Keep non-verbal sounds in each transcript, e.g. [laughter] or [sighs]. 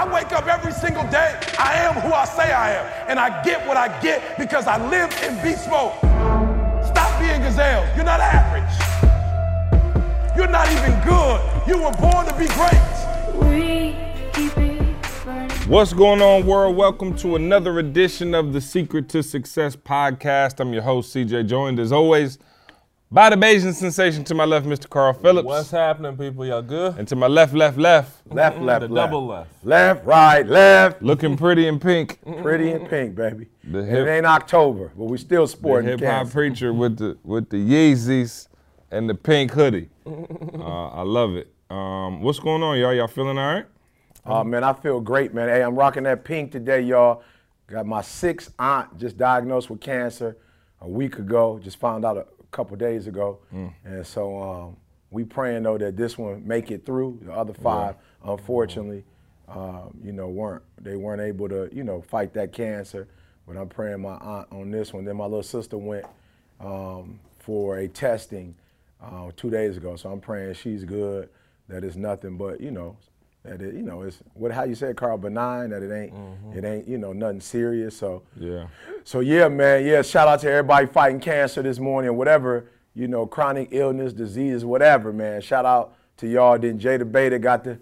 I wake up every single day. I am who I say I am. And I get what I get because I live in beast mode. Stop being gazelle. You're not average. You're not even good. You were born to be great. We keep it. What's going on, world? Welcome to another edition of the Secret to Success podcast. I'm your host, CJ, joined as always by the Bayesian sensation to my left, Mr. Karl Phillips. What's happening, people? Y'all good? And to my left, left, left, Left, left, the left. double left. Left, right, left. looking pretty in pink. Pretty in pink, baby. The hip- it ain't October, but we still The sporting hip hop preacher with the with the Yeezys and the pink hoodie. [laughs] Uh, I love it. Um, what's going on, y'all? Y'all feeling all right? Oh man, I feel great, man. Hey, I'm rocking that pink today, y'all. Got my sixth aunt just diagnosed with cancer a week ago. Just found out a couple days ago, and so um, we praying though that this one make it through. The other five, unfortunately, um, you know, weren't they weren't able to, you know, fight that cancer. But I'm praying my aunt on this one. Then my little sister went um, for a testing uh, two days ago, so I'm praying she's good. That it's nothing but, you know, that it, you know, it's what how you say it, Karl, benign. That it ain't, mm-hmm. it ain't, you know, nothing serious. So Yeah. so yeah, man, yeah. Shout out to everybody fighting cancer this morning, whatever you know, chronic illness, disease, whatever, man. Shout out to y'all. Then Jada Beta got the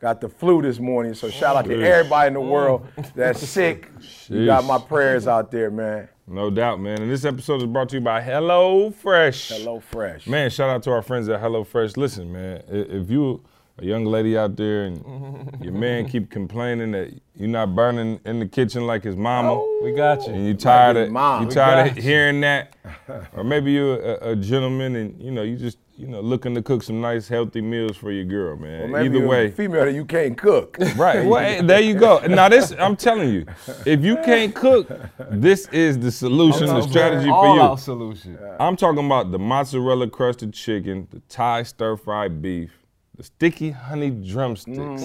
got the flu this morning, so shout out to everybody in the mm. world that's [laughs] sick. You got my prayers out there, man. No doubt, man. And this episode is brought to you by Hello Fresh. Hello, Fresh. Man, shout out to our friends at Hello Fresh. Listen, man, if you a young lady out there and your man [laughs] keep complaining that you're not burning in the kitchen like his mama, oh, We got you. and you tired of mom. you tired of you. hearing that, [laughs] or maybe you're a, a gentleman and you know you just you know looking to cook some nice healthy meals for your girl, man. Maybe Either you're a way, female that you can't cook. [laughs] Right. Well, hey, there you go. Now this, I'm telling you, if you can't cook, this is the solution, the strategy All for you. out solution. I'm talking about the mozzarella crusted chicken, the Thai stir fried beef, the sticky honey drumsticks.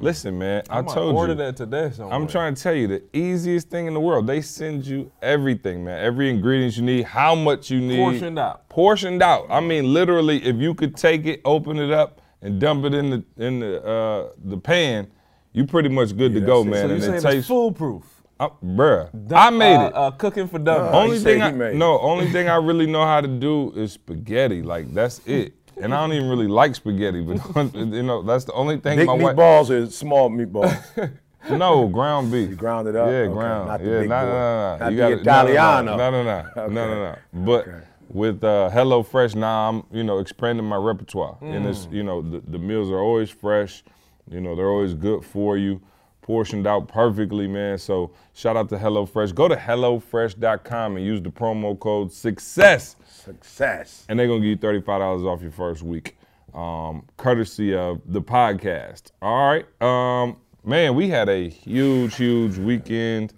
Listen, man, I I told order you. that today. Somewhere. I'm trying to tell you the easiest thing in the world. They send you everything, man. Every ingredient you need, how much you need. Portioned out. Portioned out. I mean, literally, if you could take it, open it up, and dump it in the in the uh, the pan, you pretty much good to go, it. man. So and saying it it's tastes, foolproof? uh, bruh. I made Uh, it. Uh, cooking for dummies. Only thing I made no, only thing I [laughs] really know how to do is spaghetti. Like that's it. [laughs] And I don't even really like spaghetti, [laughs] but you know that's the only thing Big my wife. meatballs or small meatballs? [laughs] No, ground beef. You ground it up? Yeah, Okay, ground. not the yeah, big no, no, no, no. Not You the gotta- Italiano. No, no, no, no, no, no, no. But with uh, Hello Fresh now, I'm you know expanding my repertoire, and it's Mm. you know the, the meals are always fresh. You know they're always good for you, portioned out perfectly, man. So shout out to HelloFresh. Go to hellofresh.com and use the promo code Success Success. and they're gonna give you thirty-five dollars off your first week, um, courtesy of the podcast. All right, um, man, we had a huge, huge weekend.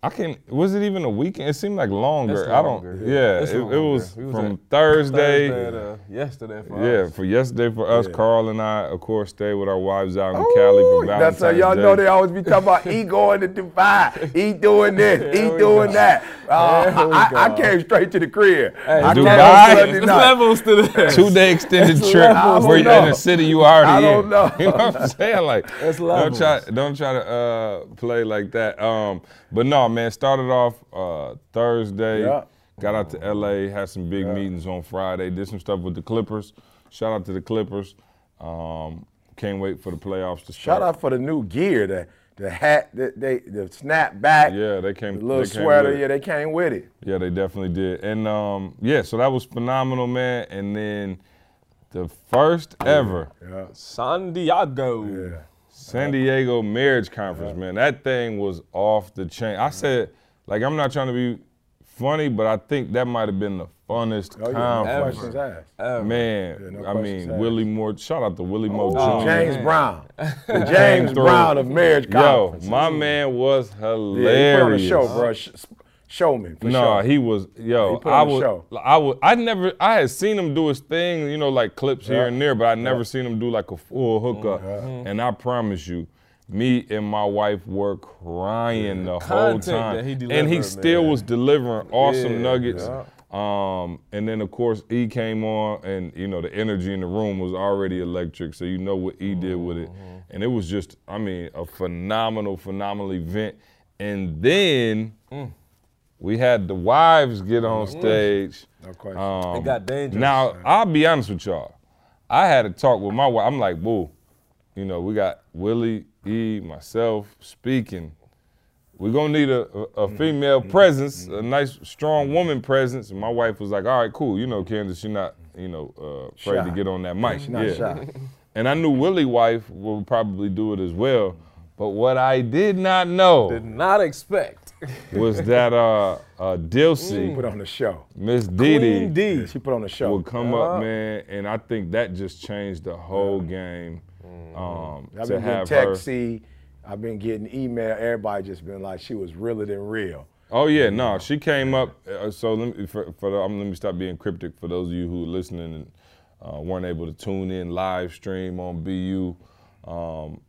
I can't. Was it even a weekend? It seemed like longer. It's I don't. yeah. Yeah, it, it was We was from at Thursday. Thursday to yesterday for Yeah, us. for yesterday for us, Carl and I, of course, stayed with our wives out in Cali for Ooh, Valentine's That's how y'all Day. know they always be talking about he going to Dubai, he doing this, [laughs] he doing go. that. Uh, I, I came straight to the crib. I Hey, came Dubai? on Sunday There's night. levels to [laughs] this. Two day extended trip where you're in a city you already I don't in. know. [laughs] You know what I'm saying? Like don't try don't try to uh, play like that. Um, but no, man, started off uh, Thursday. Yeah. Got out to LA, had some big meetings on Friday, did some stuff with the Clippers. Shout out to the Clippers. Um, can't wait for the playoffs to start. Shout out for the new gear, the the hat, the, they, the snap back, Yeah, they came. the little they came sweater. with it. Yeah, they came with it. Yeah, they definitely did. And um, yeah, so that was phenomenal, man. And then the first ever Yeah. San Diego. San Diego marriage conference, man. That thing was off the chain. I mm-hmm. said, like, I'm not trying to be funny, but I think that might have been the funnest Oh, yeah, conference. questions asked. Ever. Man, Yeah, no I mean, asked. Willie Moore. Shout out to Willie Moore Oh, Jr. James man. Brown, [laughs] the James. Brown of marriage Yo, my man was yeah, he put on hilarious. a show, bro. Sh- Showman. For No, sure. he was yo. He put I on a would, show. I would, I never, I had seen him do his thing, you know, like clips here and there, but I never seen him do like a full hookup. Mm-hmm. Mm-hmm. And I promise you, me and my wife were crying the whole time, that he and he still man. was delivering awesome Yeah, nuggets. yeah. Um, and then of course E came on, and you know the energy in the room was already electric. So you know what E did with it, mm-hmm. and it was just, I mean, a phenomenal, phenomenal event. And then mm. We had the wives get on stage. No question. Um, It got dangerous. Now I'll be honest with y'all. I had a talk with my wife. I'm like, boo, you know, we got Willie, E, myself speaking. We're gonna need a, a, a female presence, a nice, strong woman presence. And my wife was like, all right, cool. You know, Candace, you're not, you know, uh, afraid to get on that mic. She's not yeah. shy. And I knew Willie wife would probably do it as well. But what I did not know Did not expect. was that uh, uh, Dilsey, Put on the show. Miss Queen D. She put on the show. would come up, man, and I think that just changed the whole game. Um, I've been getting have her. text, I've been getting email. Everybody just been like, she was realer than real. Oh yeah, no, she came up. Uh, so let me for, for the, um, let me stop being cryptic for those of you who are listening and uh, weren't able to tune in live stream on BU. Um,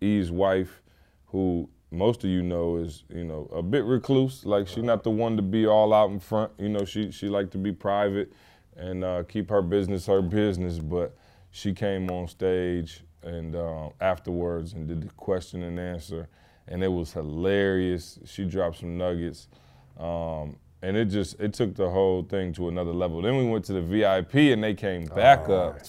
E's wife, who most of you know is you know a bit recluse. Like she's not the one to be all out in front. You know she she like to be private and uh, keep her business her business. But she came on stage and uh, afterwards and did the question and answer, and it was hilarious. She dropped some nuggets. Um, and it just it took the whole thing to another level. Then we went to the VIP and they came back up.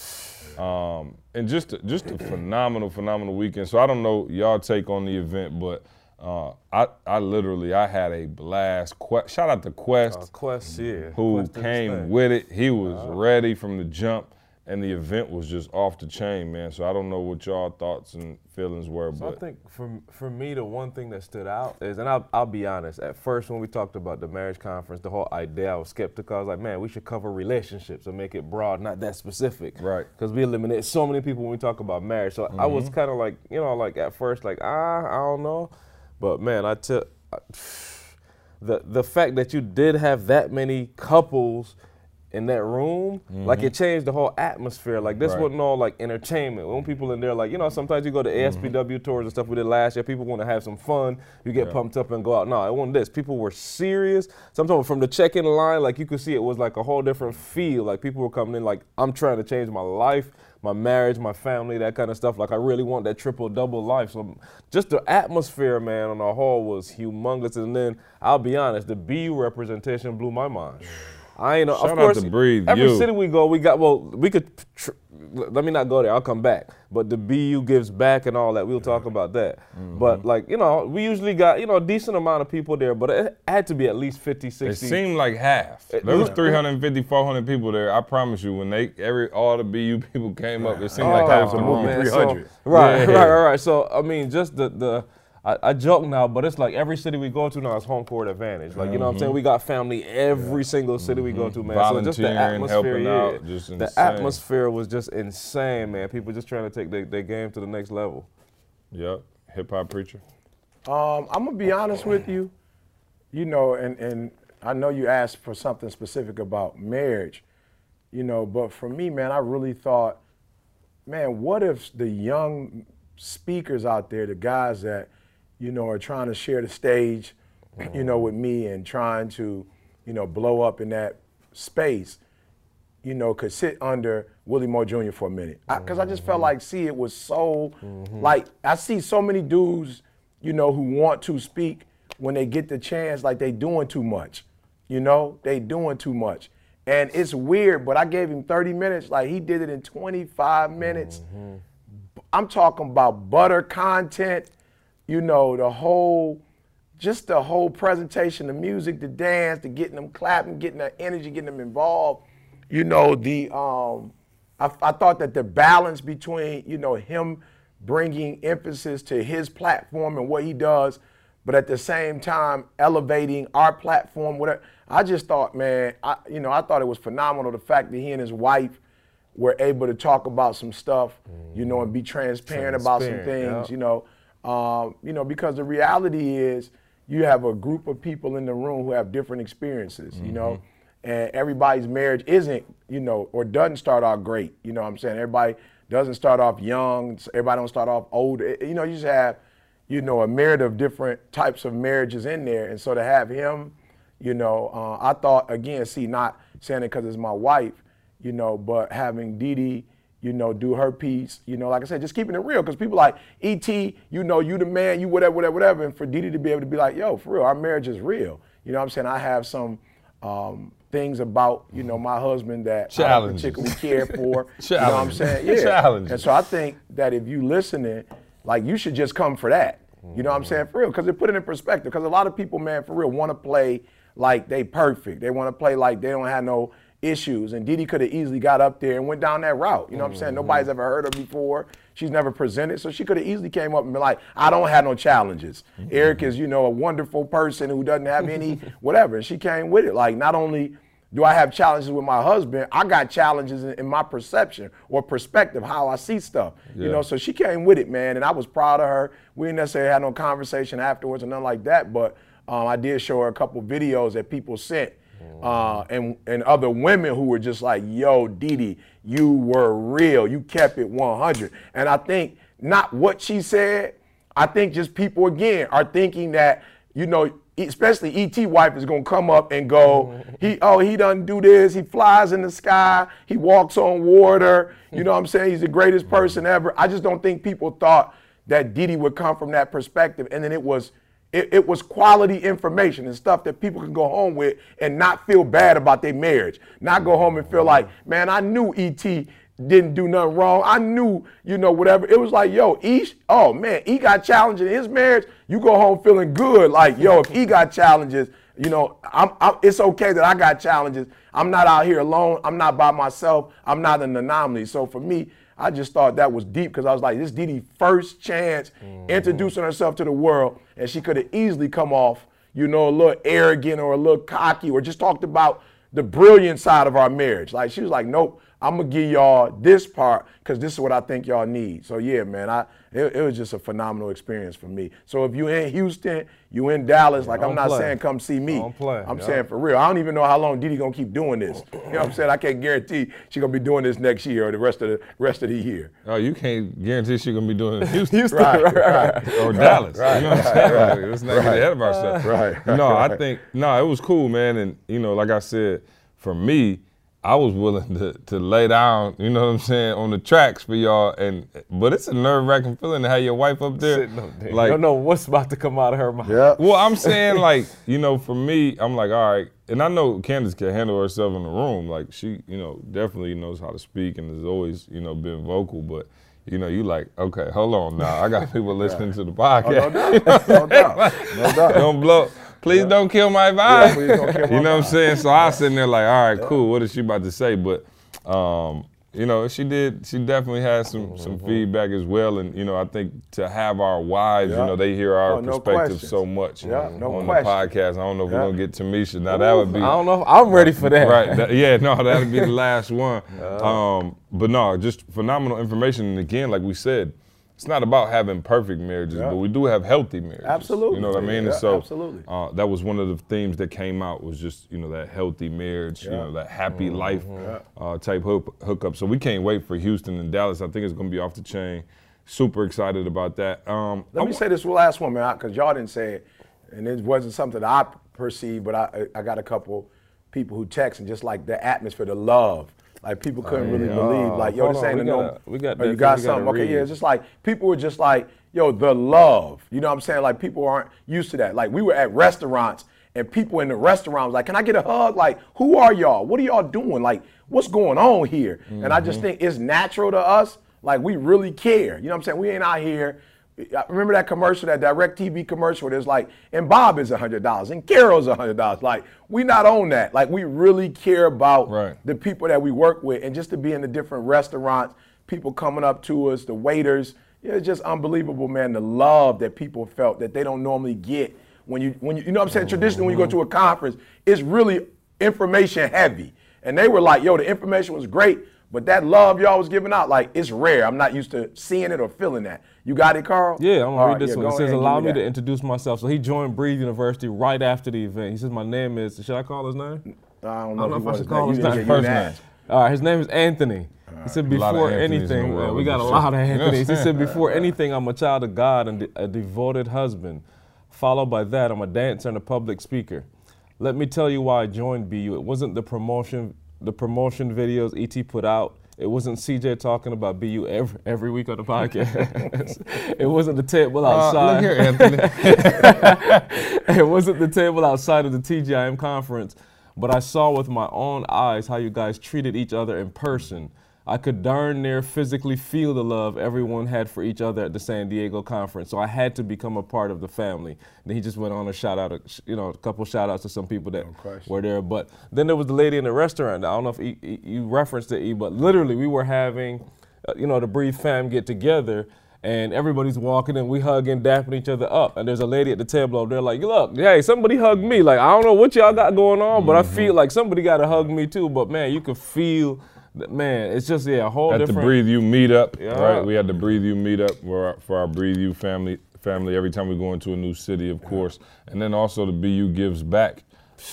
Um, and just a, just a phenomenal, phenomenal weekend. So I don't know y'all take on the event, but uh, I I literally I had a blast. Shout out to Quest Uh, Quest, yeah. who Quest came with it. He was ready from the jump, and the event was just off the chain, man. So I don't know what y'all thoughts and feelings were, So I think for for me, the one thing that stood out is, and I'll, I'll be honest. At first, when we talked about the marriage conference, the whole idea, I was skeptical. I was like, man, we should cover relationships and make it broad, not that specific. Right. Because we eliminate so many people when we talk about marriage. So I was kind of like, you know, like at first, like ah, I don't know, but man, I took [sighs] the the fact that you did have that many couples in that room, like it mm-hmm. changed the whole atmosphere. Like this Right. wasn't all like entertainment. When people in there, like you know, sometimes you go to mm-hmm. ASPW tours and stuff we did last year. People want to have some fun. You get pumped up and go out. No, it wasn't this. People were serious. Sometimes from the check-in line, like you could see it was like a whole different feel. Like people were coming in, like I'm trying to change my life. My marriage, my family, that kind of stuff. Like I really want that triple double life. So just the atmosphere, man, on the whole was humongous. And then I'll be honest, the BU representation blew my mind. I ain't know. Shout of course, to Breathe every You. city we go, we got. Well, we could. Tr- let me not go there. I'll come back. But the BU gives back and all that. We'll talk about that. Mm-hmm. But like you know, we usually got you know a decent amount of people there, but it had to be at least 50, 60. it seemed like half. It- There was yeah. 350, 400 people there. I promise you, when they every all the BU people came up, it seemed Oh, like half the a room. 300. So, right, Yeah. right, right, right. So I mean, just the the. I, I joke now, but it's like every city we go to now is home court advantage. Like you know what I'm saying? We got family every single city we go to, man. So just the Mm-hmm. Atmosphere, helping yeah. out, just the atmosphere was just insane, man. People just trying to take their, their game to the next level. Yep, hip hop preacher. Um, I'm gonna be honest with you, you know, and, and I know you asked for something specific about marriage, you know, but for me, man, I really thought, man, what if the young speakers out there, the guys that, you know, are trying to share the stage, you know, with me and trying to, you know, blow up in that space, you know, could sit under Willie Moore Jr. for a minute. Because I, just felt like, see, it was so, like, I see so many dudes, you know, who want to speak when they get the chance, like they doing too much. You know, they doing too much. And it's weird, but I gave him 30 minutes. Like, he did it in 25 minutes. Mm-hmm. I'm talking about butter content, you know, the whole, just the whole presentation, the music, the dance, the getting them clapping, getting that energy, getting them involved. You know, the um, I, I thought that the balance between, you know, him bringing emphasis to his platform and what he does, but at the same time elevating our platform, whatever. I just thought, man, I, you know, I thought it was phenomenal the fact that he and his wife were able to talk about some stuff, you know, and be transparent, about some things, yeah. you know, um, you know, because the reality is you have a group of people in the room who have different experiences, you know, and everybody's marriage isn't, you know, or doesn't start off great, you know what I'm saying? Everybody doesn't start off young, everybody don't start off old, Eh, you know, you just have, you know, a myriad of different types of marriages in there, and so to have him, You know, uh, I thought again, see, not saying it because it's my wife, you know, but having Dee Dee, you know, do her piece, you know, like I said, just keeping it real because people like ET, you know, you the man, you whatever, whatever, whatever, and for Dee to be able to be like, yo, for real, our marriage is real. You know what I'm saying? I have some um, things about, you know, my husband that I don't particularly care for. [laughs] you know what I'm saying? Yeah. Challenges. And so I think that if you listening, like you should just come for that. You know what I'm saying? For real. Because it put it in perspective. Because a lot of people, man, for real, want to play like they perfect. They want to play like they don't have no issues. And Didi could have easily got up there and went down that route. You know what I'm saying? Nobody's ever heard her before. She's never presented. So she could have easily came up and been like, I don't have no challenges. Eric is, you know, a wonderful person who doesn't have any [laughs] whatever. And she came with it. Like not only do I have challenges with my husband? I got challenges in, in my perception or perspective, how I see stuff. You know, so she came with it, man, and I was proud of her. We didn't necessarily have no conversation afterwards or nothing like that, but um, I did show her a couple videos that people sent. Uh, and and other women who were just like, "Yo, Didi, you were real. You kept it 100." And I think not what she said. I think just people again are thinking that you know, especially ET wife is gonna come up and go, [laughs] he oh he doesn't do this. He flies in the sky. He walks on water. You know what I'm saying? He's the greatest [laughs] person ever. I just don't think people thought that Didi would come from that perspective, and then it was. It, it was quality information and stuff that people can go home with and not feel bad about their marriage. Not go home and feel like, mm-hmm. man, I knew ET didn't do nothing wrong. I knew, you know, whatever. It was like, yo, E, oh man, he got challenges in his marriage. You go home feeling good, like, yo, if he got challenges, you know, I'm, I'm, it's okay that I got challenges. I'm not out here alone. I'm not by myself. I'm not an anomaly. So for me, I just thought that was deep because I was like, this Didi first chance mm-hmm. introducing herself to the world, and she could have easily come off, you know, a little arrogant or a little cocky, or just talked about the brilliant side of our marriage. Like she was like, nope, I'm gonna give y'all this part because this is what I think y'all need. So yeah, man, I it, it was just a phenomenal experience for me. So if you in Houston, you in Dallas, like I'm don't play. saying come see me. Don't play, I'm yeah. saying for real. I don't even know how long Didi gonna keep doing this. You know what I'm saying? I can't guarantee she gonna be doing this next year or the rest of the rest of the year. Oh, you can't guarantee she's gonna be doing it in Houston, [laughs] Houston, Right, right, right. right. or Dallas. right, you know what I'm saying? Like, let's not get ahead of ourselves. Right, No, I think no, it was cool, man. And you know, like I said, for me, I was willing to, to lay down, you know what I'm saying, on the tracks for y'all. And but it's a nerve wracking feeling to have your wife up there. Sitting up there. Like, you don't know what's about to come out of her mouth. Yeah. well, I'm saying like, you know, for me, I'm like, all right, and I know Candace can handle herself in the room. Like she, you know, definitely knows how to speak and has always, you know, been vocal. But you know, you like, okay, hold on now. I got people [laughs] listening to the oh, podcast. no doubt. No doubt. [laughs] No doubt. don't blow. Please don't kill my vibe. don't kill my you know what I'm saying? So I was sitting there like, all right, cool. What is she about to say? But um, you know, she did. She definitely had some some feedback as well. And you know, I think to have our wives, you know, they hear our Oh, no perspective so much Yeah, no on question. the podcast. I don't know if Yeah. we're gonna get Tamisha. Now that would be I don't know. I'm ready for that. Right. that- yeah, no, that'd be the last one. [laughs] Um, but no, just phenomenal information. And again, like we said, it's not about having perfect marriages, Yeah. but we do have healthy marriages. Absolutely. You know what I mean? Yeah, and so absolutely. Uh, that was one of the themes that came out was just, you know, that healthy marriage, you know, that happy life Mm-hmm. uh, type hook, hookup. So we can't wait for Houston and Dallas. I think it's gonna be off the chain. Super excited about that. Um, Let I me wa- say this last one, man, because y'all didn't say it, and it wasn't something I perceived, but I I got a couple people who text and just like the atmosphere, the love. Like people couldn't oh, really yeah. believe, oh, like yo, Hold this on, ain't we a no. we got oh, you got something? Okay, yeah. It's just like people were just like, yo, the love. You know what I'm saying? Like people aren't used to that. Like we were at restaurants and people in the restaurant was like, "Can I get a hug?" Like, who are y'all? What are y'all doing? Like, what's going on here? And I just mm-hmm. think it's natural to us. Like we really care. You know what I'm saying? We ain't out here. Remember that commercial, that DirecTV commercial where there's like, and Bob is $100 and Carol's $100. Like, we not on that. Like, we really care about Right. the people that we work with and just to be in the different restaurants, people coming up to us, the waiters. It's just unbelievable, man, the love that people felt that they don't normally get when you, when you, you know what I'm saying? Traditionally, when you go to a conference, it's really information heavy. And they were like, yo, the information was great, but that love y'all was giving out, like, it's rare. I'm not used to seeing it or feeling that. You got it, Karl? Yeah, I'm gonna All read right, this yeah, one. go It says, "Allow give me to introduce myself." So he joined Breathe University right after the event. He says, "My name is." Should I call his name? I don't I know, don't know if, if I should call that. his name. First name. All right, his name is Anthony. He said A lot of before Anthonys in the anything, world, we we got a lot of said. You know what I'm Anthonys. He said [laughs] before anything, I'm a child of God and a devoted husband. Followed by that, I'm a dancer and a public speaker. Let me tell you why I joined BU. It wasn't the promotion, the promotion videos ET put out. It wasn't CJ talking about BU every, every week on the podcast. [laughs] it wasn't the table Uh, outside. look here, Anthony. [laughs] it wasn't the table outside of the TGIM conference, but I saw with my own eyes how you guys treated each other in person. I could darn near physically feel the love everyone had for each other at the San Diego conference. So I had to become a part of the family. And he just went on a shout out, a, you know, a couple shout outs to some people that were there. But then there was the lady in the restaurant. I don't know if E- E- you referenced it, E, but literally we were having, uh, you know, the Breathe fam get together. And everybody's walking and we hugging, dapping each other up. And there's a lady at the table over there like, look, hey, somebody hug me. Like, I don't know what y'all got going on, but I feel like somebody got to hug me too. But man, you could feel, man, it's just, yeah, a whole At the different. Breathe You meetup, Yeah. right? We had the Breathe You meetup for our, for our Breathe You family. Family every time we go into a new city, of course, and then also the BU gives back.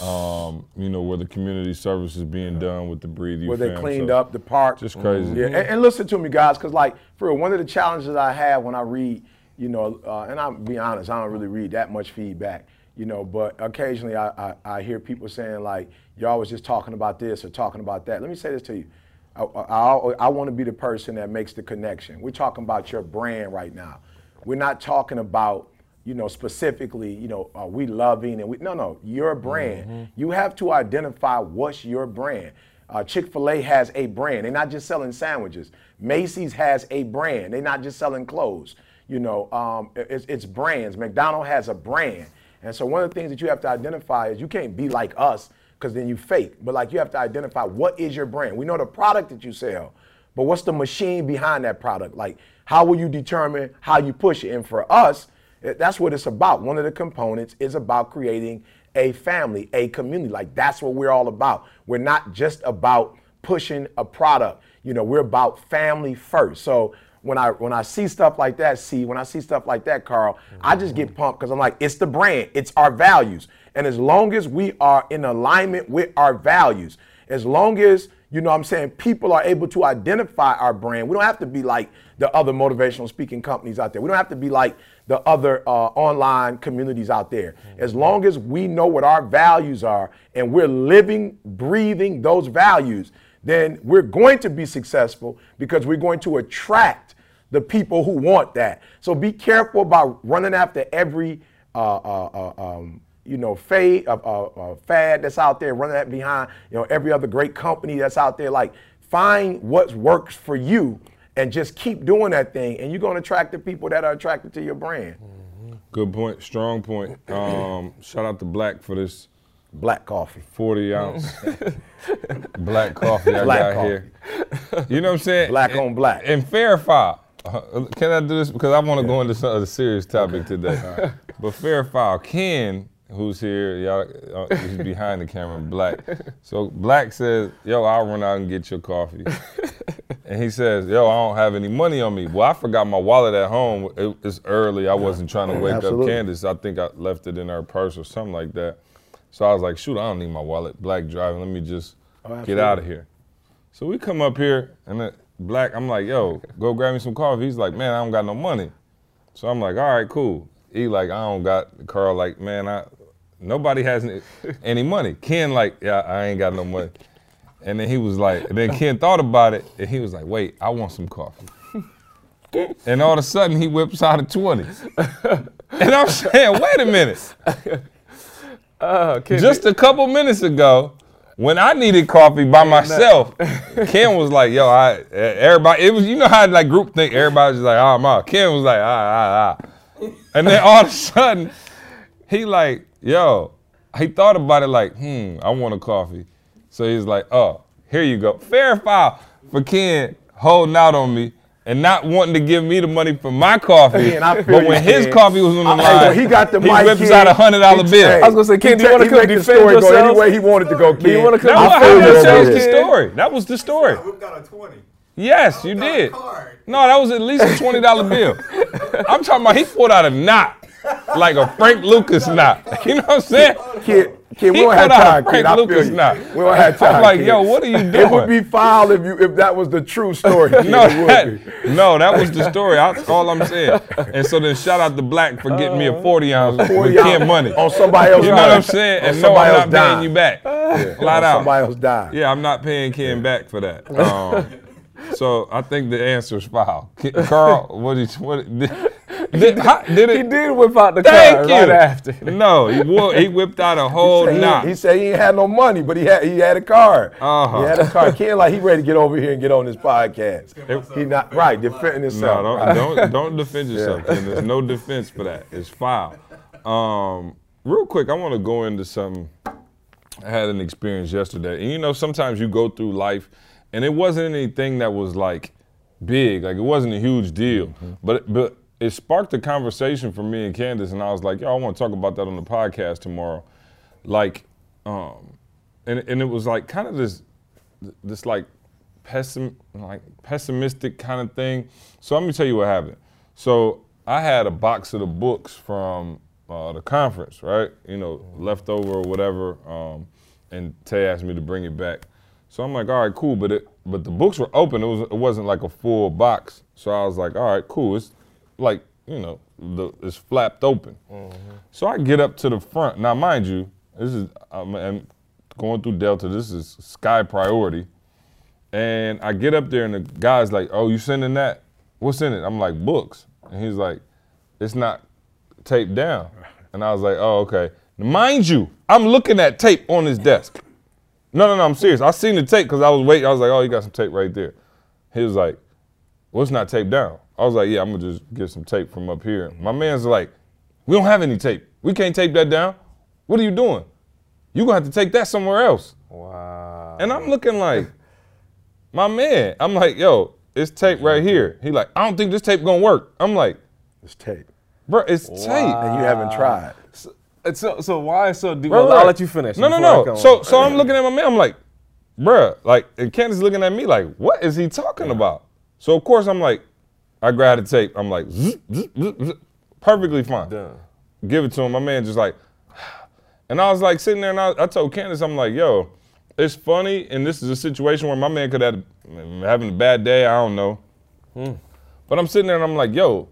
Um, you know where the community service is being done with the Breathe You. where they fam. cleaned So up the park. Just crazy. Yeah, and, and listen to me, guys, because like for one of the challenges I have when I read, you know, uh, and I'm be honest, I don't really read that much feedback, you know, but occasionally I, I, I hear people saying like, y'all was just talking about this or talking about that. Let me say this to you. I, I, I want to be the person that makes the connection. We're talking about your brand right now. We're not talking about you know, specifically, you know, are we loving and we no no, your brand. You have to identify what's your brand. Uh, Chick-fil-A has a brand. They're not just selling sandwiches. Macy's has a brand. They're not just selling clothes. You know, um, it's, it's brands. McDonald has a brand. And so one of the things that you have to identify is you can't be like us because then you fake. But like you have to identify what is your brand. We know the product that you sell, but what's the machine behind that product? Like how will you determine how you push it? And for us, eh, that's what it's about. One of the components is about creating a family, a community. Like that's what we're all about. We're not just about pushing a product. You know, we're about family first. So when I when I see stuff like that, see when I see stuff like that, Karl, I just get pumped because I'm like, it's the brand, it's our values, and as long as we are in alignment with our values, as long as you know what I'm saying people are able to identify our brand, we don't have to be like the other motivational speaking companies out there. We don't have to be like the other uh, online communities out there. As long as we know what our values are and we're living, breathing those values, then we're going to be successful because we're going to attract the people who want that. So be careful about running after every uh, uh, uh, um, you know fade, uh, uh, uh, fad that's out there, running that behind you know every other great company that's out there. Like find what works for you and just keep doing that thing, and you're going to attract the people that are attracted to your brand. Good point. Strong point. Um, [clears throat] shout out to Black for this Black coffee. 40 [laughs] ounce black coffee I Black got coffee. here. You know what I'm saying? Black And- on black. And fair file. Uh, Can I do this? Because I want to go into some other serious topic today. [laughs] But fair file. Ken, who's here, y'all, uh, he's behind the camera, Black. So Black says, yo, I'll run out and get your coffee. [laughs] And he says, yo, I don't have any money on me. Well, I forgot my wallet at home. It, it's early. I wasn't trying to wake Absolutely. up Candace. I think I left it in her purse or something like that. So I was like, shoot, I don't need my wallet. Black driving. Let me just get out of here. So we come up here and Black, I'm like, yo, go grab me some coffee. He's like, man, I don't got no money. So I'm like, all right, cool. He like, I don't got. Karl like, man, I nobody has any, any money. Ken like, yeah, I ain't got no money. And then he was like, and then Ken thought about it, and he was like, wait, I want some coffee. and all of a sudden, he whips out a 20. and I'm saying, wait a minute. Uh, Just a couple minutes ago, when I needed coffee by myself, Ken was like, "Yo, I everybody." It was you know how like group think everybody's like, "Ah, ma." Ken was like, "Ah, ah, ah," and then all of a sudden, he like, "Yo," he thought about it like, "Hmm, I want a coffee," so he's like, "Oh, here you go." Fair foul for Ken holding out on me. And not wanting to give me the money for my coffee, Ken, I feel but when his Ken. coffee was on the I- line, hey, he got the he mic, whips Ken. out a hundred dollar bill. hey, I was gonna say, Ken, do you wanna let come the defend story go yourself? any way he wanted to go, Ken. Do you wanna come No, I I, feel I you just over telling here. the story. That was the story. Whipped out a 20. Yes, you Whipped out a did. card. No, that was at least a twenty dollar bill. [laughs] I'm talking about he pulled out a knot, like a Frank Lucas knot. [laughs] You know what I'm saying? Kid, Kid, we don't have time, Frank kid. I feel Lucas you. now. We don't have [laughs] time. I'm like, kid. yo, what are you doing? It would be foul if you if that was the true story. Kid. No, that, no, that was the story. That's all I'm saying. And so then shout out to Black for getting me a 40 ounce 40 Ken ounce Money. on somebody else. You know what I'm saying? And no, somebody I'm else not paying you back. Flat On out. Somebody else died. Yeah, I'm not paying Ken back for that. [laughs] Um, so I think the answer is foul. Karl, what did what did, did, how, did it? He did whip out the Thank card you. right after. No, he, whoop, he whipped out a whole He, knot. he, he said he ain't had no money, but he had he had a car. Uh-huh. He had a card. Ken like he ready to get over here and get on this podcast. he not right defending himself. No, don't [laughs] don't don't defend yourself. Ken. There's no defense for that. It's foul. Um, real quick, I want to go into something. I had an experience yesterday, and you know, sometimes you go through life, and it wasn't anything that was like big, like it wasn't a huge deal, but but it sparked a conversation for me and Candace, and I was like, yo, I want to talk about that on the podcast tomorrow, like, um, and and it was like kind of this this like pessim like pessimistic kind of thing. So let me tell you what happened. So I had a box of the books from uh, the conference, right? You know, leftover or whatever. Um, and Tay asked me to bring it back. So I'm like, all right, cool. But it but the books were open. It was it wasn't like a full box. So I was like, all right, cool. It's like you know the it's flapped open. Mm-hmm. So I get up to the front. Now, mind you, this is I'm, I'm going through Delta. This is sky priority. And I get up there and the guy's like, "Oh, you sending that? What's in it?" I'm like, "Books." And he's like, "It's not taped down." And I was like, "Oh, okay." Mind you, I'm looking at tape on his desk. No, no, no, I'm serious. I seen the tape because I was waiting. I was like, "Oh, you got some tape right there." He was like, "Well, it's not taped down." I was like, "Yeah, I'm gonna just get some tape from up here." My man's like, "We don't have any tape. We can't tape that down. What are you doing? You gonna have to take that somewhere else." Wow. And I'm looking like, my man. I'm like, yo, it's tape right here. He like, I don't think this tape gonna work. I'm like, It's tape, bro, it's tape. and you haven't tried. And so, so why so deep? Well, right. I'll let you finish. No, no, no. So, so I'm looking at my man. I'm like, bruh, like, and Candace looking at me like, what is he talking about? So of course I'm like, I grab the tape. I'm like, zzz, zzz, zzz, perfectly fine. Done. Give it to him. My man just like, [sighs] and I was like sitting there, and I, I told Candace, I'm like, yo, it's funny, and this is a situation where my man could have having a bad day. I don't know. Hmm. But I'm sitting there and I'm like, yo,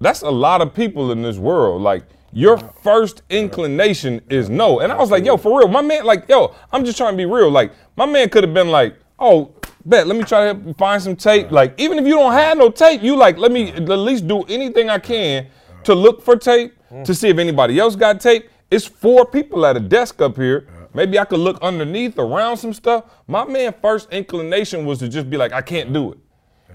that's a lot of people in this world. Like, your first inclination is no. And I was like, yo, for real, my man, like, yo, I'm just trying to be real. Like, my man could have been like, oh, bet, let me try to find some tape. Like, even if you don't have no tape, you like, let me at least do anything I can to look for tape, to see if anybody else got tape. It's four people at a desk up here. Maybe I could look underneath around some stuff. My man first inclination was to just be like, I can't do it.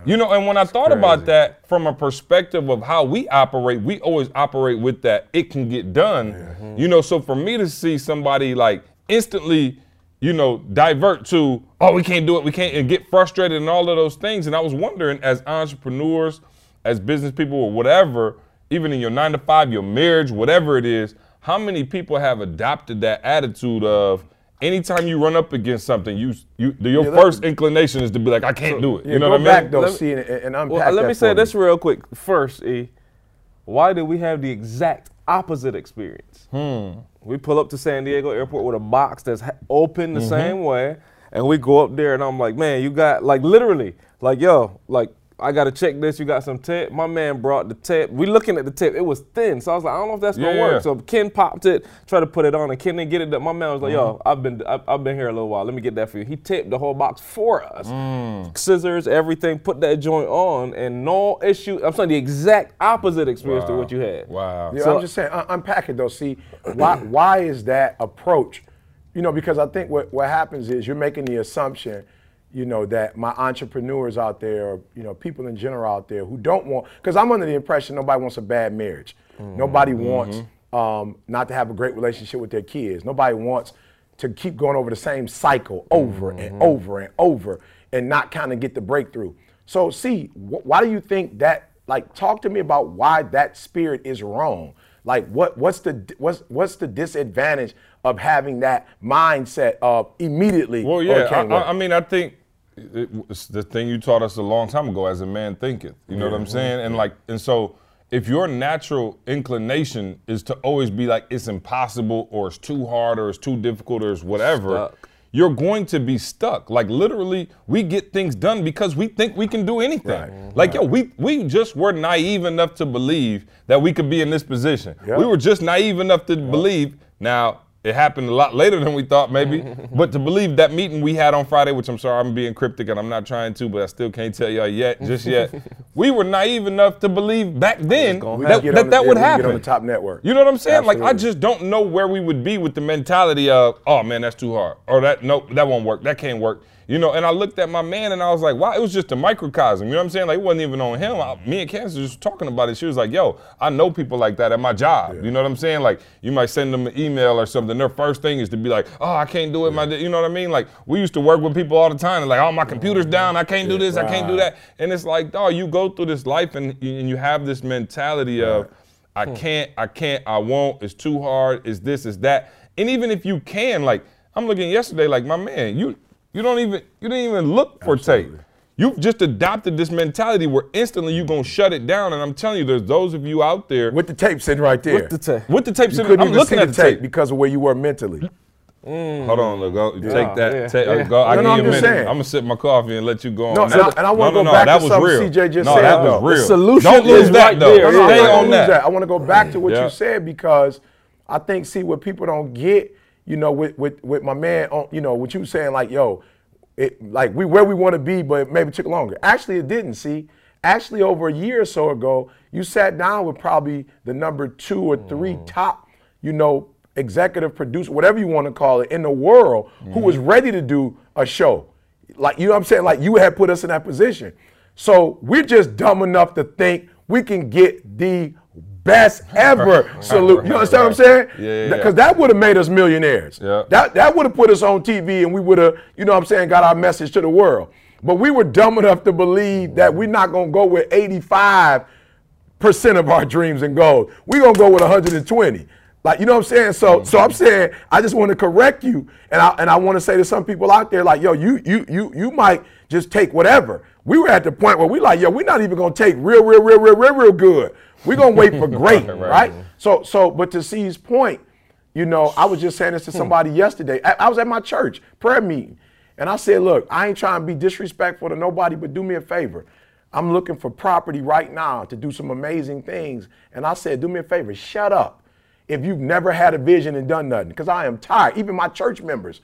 You know, and when I thought about that from a perspective of how we operate, we always operate with that it can get done. You know, so for me to see somebody like instantly, you know, divert to, oh, we can't do it, we can't, and get frustrated and all of those things. And I was wondering, as entrepreneurs, as business people, or whatever, even in your nine to five, your marriage, whatever it is, how many people have adopted that attitude of anytime you run up against something, you you your Yeah, first inclination is to be like, I can't do it. Yeah, You know what I mean? back though, Let me- see, and, and unpack Well, let me say for this real quick. First, E, why did we have the exact opposite experience? Hmm. We pull up to San Diego Airport with a box that's ha- open Mm-hmm. the same way, and we go up there, and I'm like, man, you got like literally, like yo, like I gotta check this. You got some tape. My man brought the tape. We looking at the tape. It was thin, so I was like, I don't know if that's gonna Yeah, work. yeah. So Ken popped it, tried to put it on, and Ken didn't get it. My man was like, Mm-hmm. yo, I've been I've, I've been here a little while. Let me get that for you. He taped the whole box for us, Mm. scissors, everything. Put that joint on, and no issue. I'm saying the exact opposite experience to what you had. Wow. Yeah, So- I'm just saying, un- unpack it though. See, why why is that approach? You know, because I think what, what happens is you're making the assumption, you know, that my entrepreneurs out there, or, you know, people in general out there who don't want, because I'm under the impression nobody wants a bad marriage. Mm-hmm. Nobody mm-hmm. wants um, not to have a great relationship with their kids. Nobody wants to keep going over the same cycle over and mm-hmm. over and over and not kind of get the breakthrough. So, see, wh- why do you think that? Like, talk to me about why that spirit is wrong. Like, what what's the what's what's the disadvantage of having that mindset of immediately? Well, oh, yeah. I. I, I mean, I think it's the thing you taught us a long time ago as a man thinketh. You know what I'm saying? And like, and so if your natural inclination is to always be like it's impossible or it's too hard or it's too difficult or it's whatever, Stuck. you're going to be stuck. Like literally, we get things done because we think we can do anything. Right. Like yo, we we just were naive enough to believe that we could be in this position. Yeah. We were just naive enough to believe. Now it happened a lot later than we thought, maybe. [laughs] but to believe that meeting we had on Friday, which I'm sorry I'm being cryptic and I'm not trying to, but I still can't tell y'all yet, just yet. [laughs] we were naive enough to believe back then that that, on the- that would get on the top network. You know what I'm saying? Like I just don't know where we would be with the mentality of, oh man, that's too hard, or that no, that won't work, that can't work. You know, and I looked at my man and I was like, wow, it was just a microcosm. You know what I'm saying? Like it wasn't even on him. I, me and Candace just talking about it. She was like, yo, I know people like that at my job. You know what I'm saying? Like you might send them an email or something. Their first thing is to be like, oh, I can't do it. My, you know what I mean? Like we used to work with people all the time. And like, oh, my computer's down. I can't do this. I can't do that. And it's like, dog, you go through this life and, and you have this mentality of, I hmm. can't, I can't, I won't, it's too hard, it's this, it's that. And even if you can, like, I'm looking yesterday, like, my man, you you don't even you didn't even look for tape. You've just adopted this mentality where instantly you're gonna shut it down. And I'm telling you, there's those of you out there with, With the tape sitting right there. With the ta- the tape you sitting, couldn't I'm even looking see at the the tape tape. because of where you were mentally. Mm. Hold on, look, go, take that. yeah, take, uh, yeah. Go, I No, give no, you I'm a just minute. saying. I'm gonna sip my coffee and let you go on. No, and that. I- and I wanna no, go back that to was something real. CJ just no, said, that though. was real. The solution Don't lose is that right though. there, No, no, Stay I on wanna that. I want to go back to what Yeah. you said because I think, see, what people don't get, you know, with with, with my man, on, you know, what you saying, like, yo, it like we where we want to be, but it maybe took longer. Actually, it didn't. See, actually, over a year or so ago, you sat down with probably the number two or three mm. top, you know, executive producer, whatever you want to call it, in the world, who was mm-hmm. ready to do a show. Like you know what I'm saying? Like you had put us in that position. So we're just dumb enough to think we can get the best [laughs] ever salute. You understand what I'm saying? Yeah, yeah, yeah. Because that would have made us millionaires. Yeah. That that would have put us on TV and we would have, you know what I'm saying, got our message to the world. But we were dumb enough to believe that we're not gonna go with 85 percent of our dreams and goals. We're gonna go with 120. Like you know what I'm saying? So so I'm mm-hmm. saying I just want to correct you, and I and I want to say to some people out there like, yo, you you you you might just take whatever. We were at the point where we like, yo, we're not even gonna take real real real real real real good. We're gonna wait for [laughs] great, right? So so but to C's point, you know, I was just saying this to hmm. somebody yesterday. I, I was at my church prayer meeting, and I said, look, I ain't trying to be disrespectful to nobody, but do me a favor. I'm looking for property right now to do some amazing things. And I said, do me a favor, shut up if you've never had a vision and done nothing. Because I am tired. Even my church members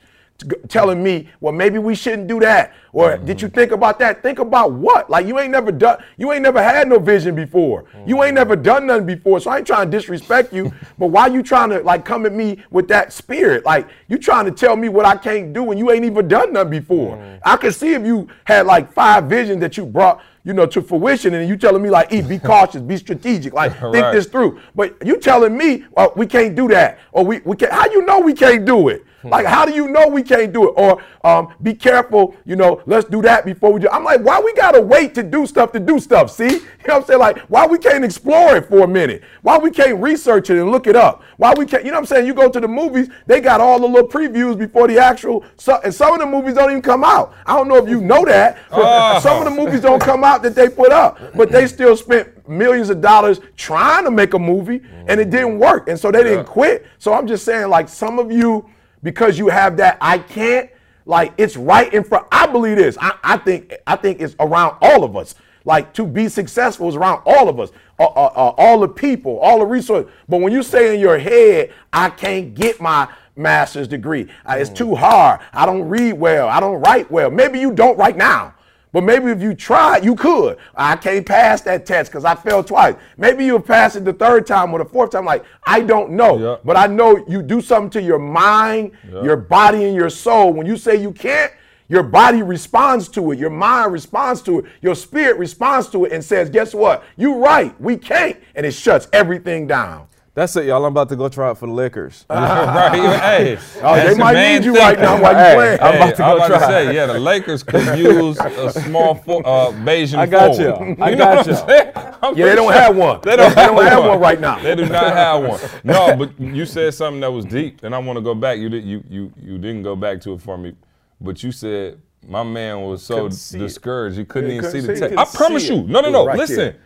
telling me, well, maybe we shouldn't do that. Or did you mm-hmm. think about that? Think about what? Like you ain't never done, you ain't never had no vision before. You ain't mm-hmm. never done nothing before. So I ain't trying to disrespect you. [laughs] but why you trying to like come at me with that spirit? Like you trying to tell me what I can't do when you ain't even done nothing before. Mm. I could see if you had like five visions that you brought you know, to fruition, and you telling me like, "E, be [laughs] cautious, be strategic, like [laughs] think Right. this through." But you telling me, "Well, we can't do that," or "We we can't. How you know we can't do it? Like, how do you know we can't do it? Or um, be careful, you know, let's do that before we do. I'm like, why we gotta wait to do stuff to do stuff? See, [laughs] you know what I'm saying? Like, why we can't explore it for a minute? Why we can't research it and look it up? Why we can't? You know what I'm saying? You go to the movies, they got all the little previews before the actual. So, and some of the movies don't even come out. I don't know if you know that. but Oh. Some of the movies don't come out that they put up, but they still spent millions of dollars trying to make a movie and it didn't work. And so they didn't quit. So I'm just saying, like, some of you, because you have that I can't, like it's right in front. I believe this. I, I think I think it's around all of us. Like to be successful is around all of us, uh, uh, uh, all the people, all the resources. But when you say in your head, I can't get my master's degree. Uh, it's too hard. I don't read well. I don't write well. Maybe you don't right now. But maybe if you tried, you could. I can't pass that test because I failed twice. Maybe you'll pass it the third time or the fourth time. Like, I don't know. Yeah. But I know you do something to your mind, your body, and your soul. When you say you can't, your body responds to it, your mind responds to it, your spirit responds to it and says, Guess what? You're right, we can't. And it shuts everything down. That's it, y'all. I'm about to go try it for the Lakers. [laughs] right. Hey, [laughs] Oh, they might need you right now while Hey, you playing. I'm about to I'm go about to try. say, yeah, the Lakers could [laughs] use a small fo- uh, Bayesian I got you. I got you. Yeah, they don't sure- have one. They don't, They don't have one right now. They do not have one. No, but you said something that was deep, and I want to go back. You did, you you you didn't go back to it for me, but you said my man was so it. discouraged he couldn't Yeah, even see couldn't the see it. tape. I promise you. No, no, no. right Listen, there.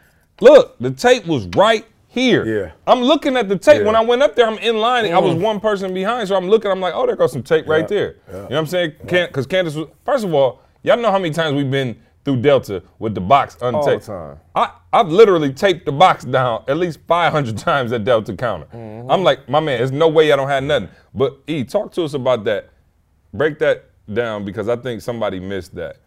look, the tape was right here. Yeah. I'm looking at the tape. Yeah. When I went up there, I'm in line. I was one person behind, so I'm looking. I'm like, oh, there goes some tape right there. Yeah. You know what I'm saying? Because Candace was. First of all, y'all know how many times we've been through Delta with the box untaped. time. I, I've literally taped the box down at least 500 [laughs] times at Delta counter. Mm-hmm. I'm like, my man, there's no way I don't have nothing. But E, talk to us about that. Break that down because I think somebody missed that.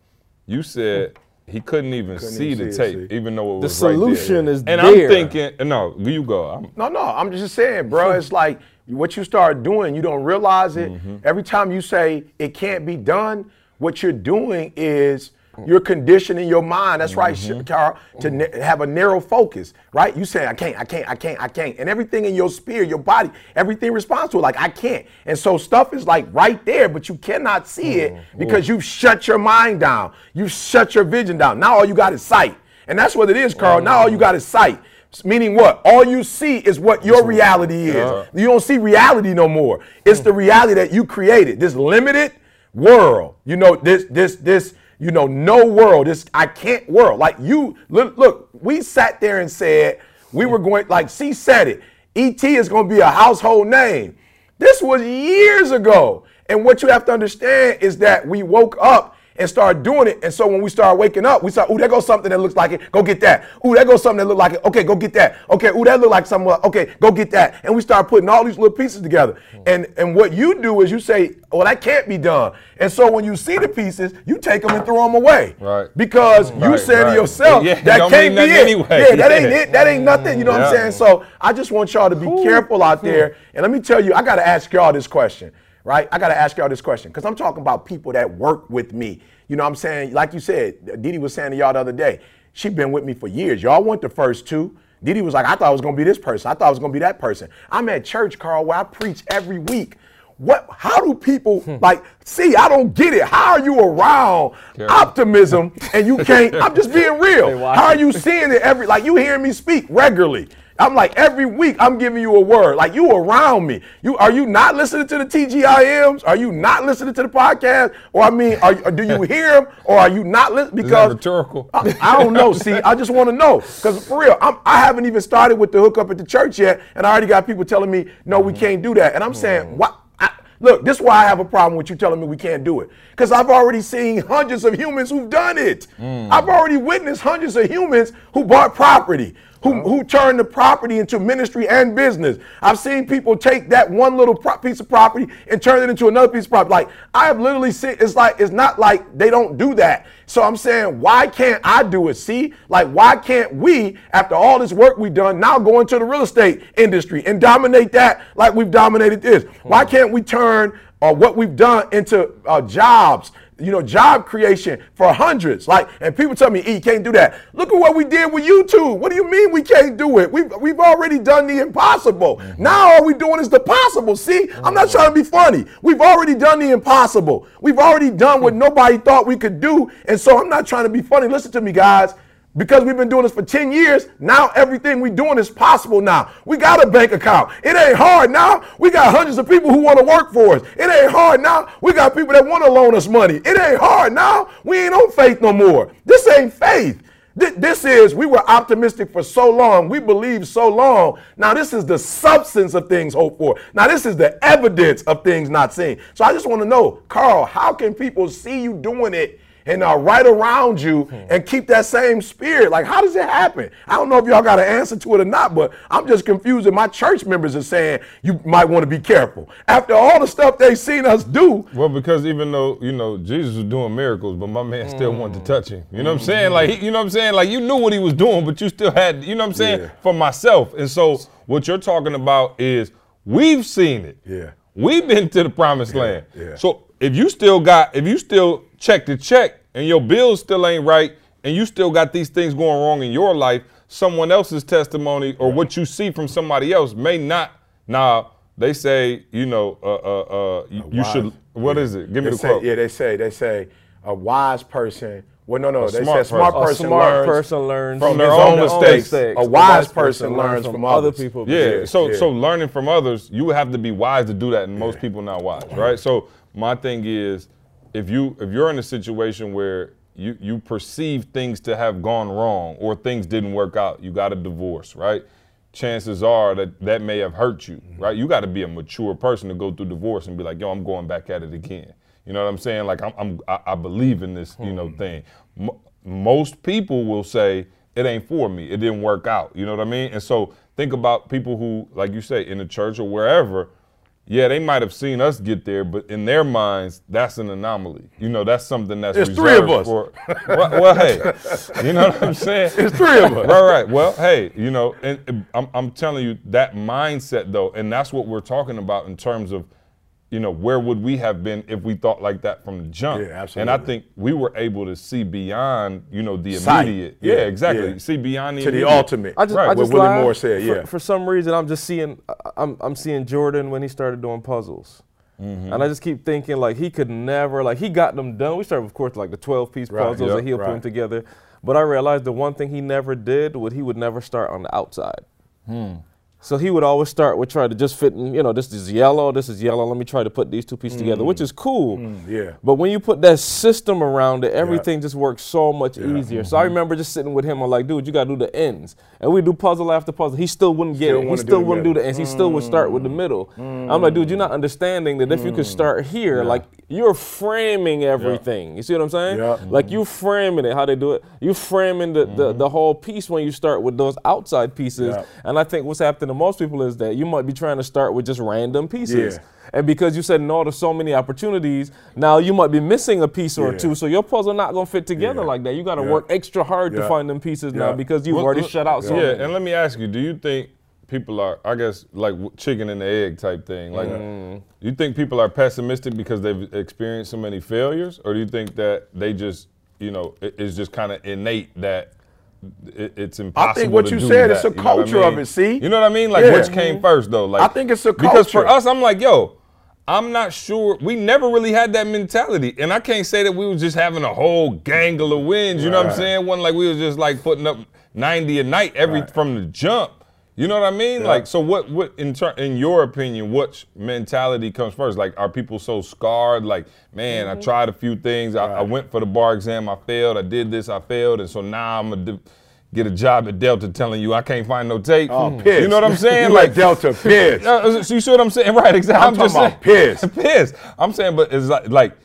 You said he couldn't even Couldn't see even the see it, tape, see. even though it The was right there. The solution is and there. I'm thinking, no, you go. I'm, No, no, I'm just saying, bro. It's [laughs] like what you start doing, you don't realize it. Mm-hmm. Every time you say it can't be done, what you're doing is Mm-hmm. you're conditioning your mind. That's right, Mm-hmm. Sh- Karl, to mm-hmm. na- have a narrow focus, right? You say, I can't, I can't, I can't, I can't. And everything in your spirit, your body, everything responds to it like, I can't. And so stuff is like right there, but you cannot see it Mm-hmm. mm-hmm. because you've shut your mind down. You've shut your vision down. Now all you got is sight. And that's what it is, Karl. Now all you got is sight. Meaning what? All you see is what your reality is. You don't see reality no more. It's mm. the reality that you created. This limited world. You know, this, this, this, you know, no world. This I can't world. Like you look, look, we sat there and said we were going, like C said it. ET is gonna be a household name. This was years ago. And what you have to understand is that we woke up and start doing it. And so when we start waking up, we start, ooh, there goes something that looks like it. Go get that. Ooh, there goes something that look like it. Okay, go get that. Okay, ooh, that look like something. Okay, go get that. And we start putting all these little pieces together. And and what you do is you say, well, that can't be done. And so when you see the pieces, you take them and throw them away. Right. Because you Right, say right. to yourself, Yeah, that can't be it. anyway. Yeah, that ain't it. That ain't nothing. You know what I'm saying? So I just want y'all to be careful out there. And let me tell you, I got to ask y'all this question, right? I got to ask y'all this question because I'm talking about people that work with me. You know what I'm saying? Like you said, Didi was saying to y'all the other day, she been with me for years. Y'all want the first two. Didi was like, I thought I was going to be this person. I thought I was going to be that person. I'm at church, Karl, where I preach every week. What? How do people like? See, I don't get it. How are you around optimism and you can't? I'm just being [laughs] real. How are you seeing it every? Like you hearing me speak regularly. I'm like every week I'm giving you a word. Like you around me. You are you not listening to the TGIMs? Are you not listening to the podcast? Or I mean, are, do you [laughs] hear them? Or are you not listening? Because rhetorical? I, I don't know. See, I just want to know because for real, I'm, I haven't even started with the hookup at the church yet, and I already got people telling me, no, we can't do that. And I'm saying, mm-hmm. what? I, look, this is why I have a problem with you telling me we can't do it because I've already seen hundreds of humans who've done it. Mm. I've already witnessed hundreds of humans who bought property. Who, who turned the property into ministry and business. I've seen people take that one little pro- piece of property and turn it into another piece of property. Like I have literally seen, it's like it's not like they don't do that. So I'm saying, why can't I do it? See, like why can't we, after all this work we've done, now go into the real estate industry and dominate that like we've dominated this? Why can't we turn uh, what we've done into uh, jobs? You know, job creation for hundreds. Like, and people tell me, E, you can't do that. Look at what we did with YouTube. What do you mean we can't do it? We've, we've already done the impossible. Mm-hmm. Now all we're doing is the possible. See, I'm not mm-hmm. trying to be funny. We've already done the impossible. We've already done what hmm. nobody thought we could do. And so I'm not trying to be funny. Listen to me, guys. Because we've been doing this for 10 years, now everything we're doing is possible now. We got a bank account. It ain't hard now. We got hundreds of people who want to work for us. It ain't hard now. We got people that want to loan us money. It ain't hard now. We ain't on faith no more. This ain't faith. This is, we were optimistic for so long. We believed so long. Now, this is the substance of things hoped for. Now, this is the evidence of things not seen. So, I just want to know, Karl, how can people see you doing it and are right around you and keep that same spirit. Like, how does it happen? I don't know if y'all got an answer to it or not, but I'm just confused. And my church members are saying you might want to be careful. After all the stuff they've seen us do, Well, because even though you know Jesus was doing miracles, but my man still wanted to mm. touch him. You know what I'm saying? Like he, you know what I'm saying? Like you knew what he was doing, but you still had. You know what I'm saying? Yeah. For myself, and so what you're talking about is we've seen it. Yeah. We've been to the promised land. yeah. So if you still got, if you still check the check, and your bills still ain't right, and you still got these things going wrong in your life, someone else's testimony or what you see from somebody else may not. Now they say, you know, uh, uh, uh, you, you should. What yeah. is it? Give me They the say- quote. Yeah, they say they say a wise person. Well, no, no, they smart say smart person. A person smart learns person learns from their own mistakes. A wise person learns from other others. people. Yeah, Yeah, so yeah. so learning from others, you would have to be wise to do that, and most people not wise, right? So my thing is, if you if you're in a situation where you you perceive things to have gone wrong or things didn't work out. You got a divorce, right? Chances are that that may have hurt you, mm-hmm. right? You got to be a mature person to go through divorce and be like, yo, I'm going back at it again. You know what I'm saying? Like I'm, I'm I, I believe in this, you know, hmm. thing. Mo most people will say it ain't for me. It didn't work out. You know what I mean? And so think about people who, like you say, in the church or wherever yeah, they might have seen us get there, but in their minds, that's an anomaly. You know, that's something that's There's three of us. For, [laughs] well, well, hey, you know what I'm saying? [laughs] It's three of us. Right, right. Well, hey, you know, and, and I'm, I'm telling you that mindset though, and that's what we're talking about in terms of, you know, where would we have been if we thought like that from the jump? Yeah, absolutely. And I think we were able to see beyond, you know, the immediate. Yeah, Yeah, exactly. yeah. See beyond the to the ultimate. I just, Right. I What just Willie. Moore said, For- yeah. For, some reason, I'm just seeing, I- I'm, I'm seeing Jordan when he started doing puzzles. Mm-hmm. And I just keep thinking like he could never like he got them done. We started of course like the 12 piece Right, puzzles yep, that he'll put them together. But I realized the one thing he never did was he would never start on the outside. Hmm. So he would always start with trying to just fit in, you know, this is yellow, this is yellow. Let me try to put these two pieces together, which is cool. Hmm. yeah. But when you put that system around it, everything just works so much easier. So I Mm-hmm. remember just sitting with him. I'm like, dude, you gotta do the ends, and we do puzzle after puzzle. He still wouldn't get Still it. He do still the wouldn't do the ends. He still would start with the middle. I'm like, dude, you're not understanding that if you Mm. could start here, like you're framing everything. You see what I'm saying? Yeah. Like you framing it. How they do it? You framing the, the, the whole piece when you start with those outside pieces. Yeah. And I think what's happening to most people is that you might be trying to start with just random pieces. Yeah. And because you said no to so many opportunities, now you might be missing a piece or Yeah. two. So your puzzle not gonna fit together Yeah. like that. You got to Yeah. work extra hard to find them pieces now because you've Well, already look- shut out so yeah, many. and let me ask you: Do you think people are, I guess, like chicken and the egg type thing? Like, Mm. you think people are pessimistic because they've experienced so many failures, or do you think that they just, you know, it- it's just kind of innate that it, it's impossible? I think what you said, that, it's a you know I culture of it, see? You know what I mean? Like, Yeah. which came first, though? Like, I think it's a culture. because for us, I'm like, yo. I'm not sure. We never really had that mentality, and I can't say that we was just having a whole gangle of wins. You know what I'm Right. saying? One like we was just like putting up 90 a night every Right. from the jump. You know what I mean? Yeah. Like, so what? What in ter- in your opinion, which mentality comes first? Like, are people so scarred? Like, man, I tried a few things. I, I went for the bar exam. I failed. I did this. I failed, and so now I'm gonna. Get a job at Delta telling you I can't find no tape. Oh, pissed. You know what I'm [laughs] saying? You like Delta pissed. [laughs] Uh, so you see what I'm saying? [laughs] Right, exactly. I'm just talking about saying, pissed. pissed. I'm saying, but it's like, like,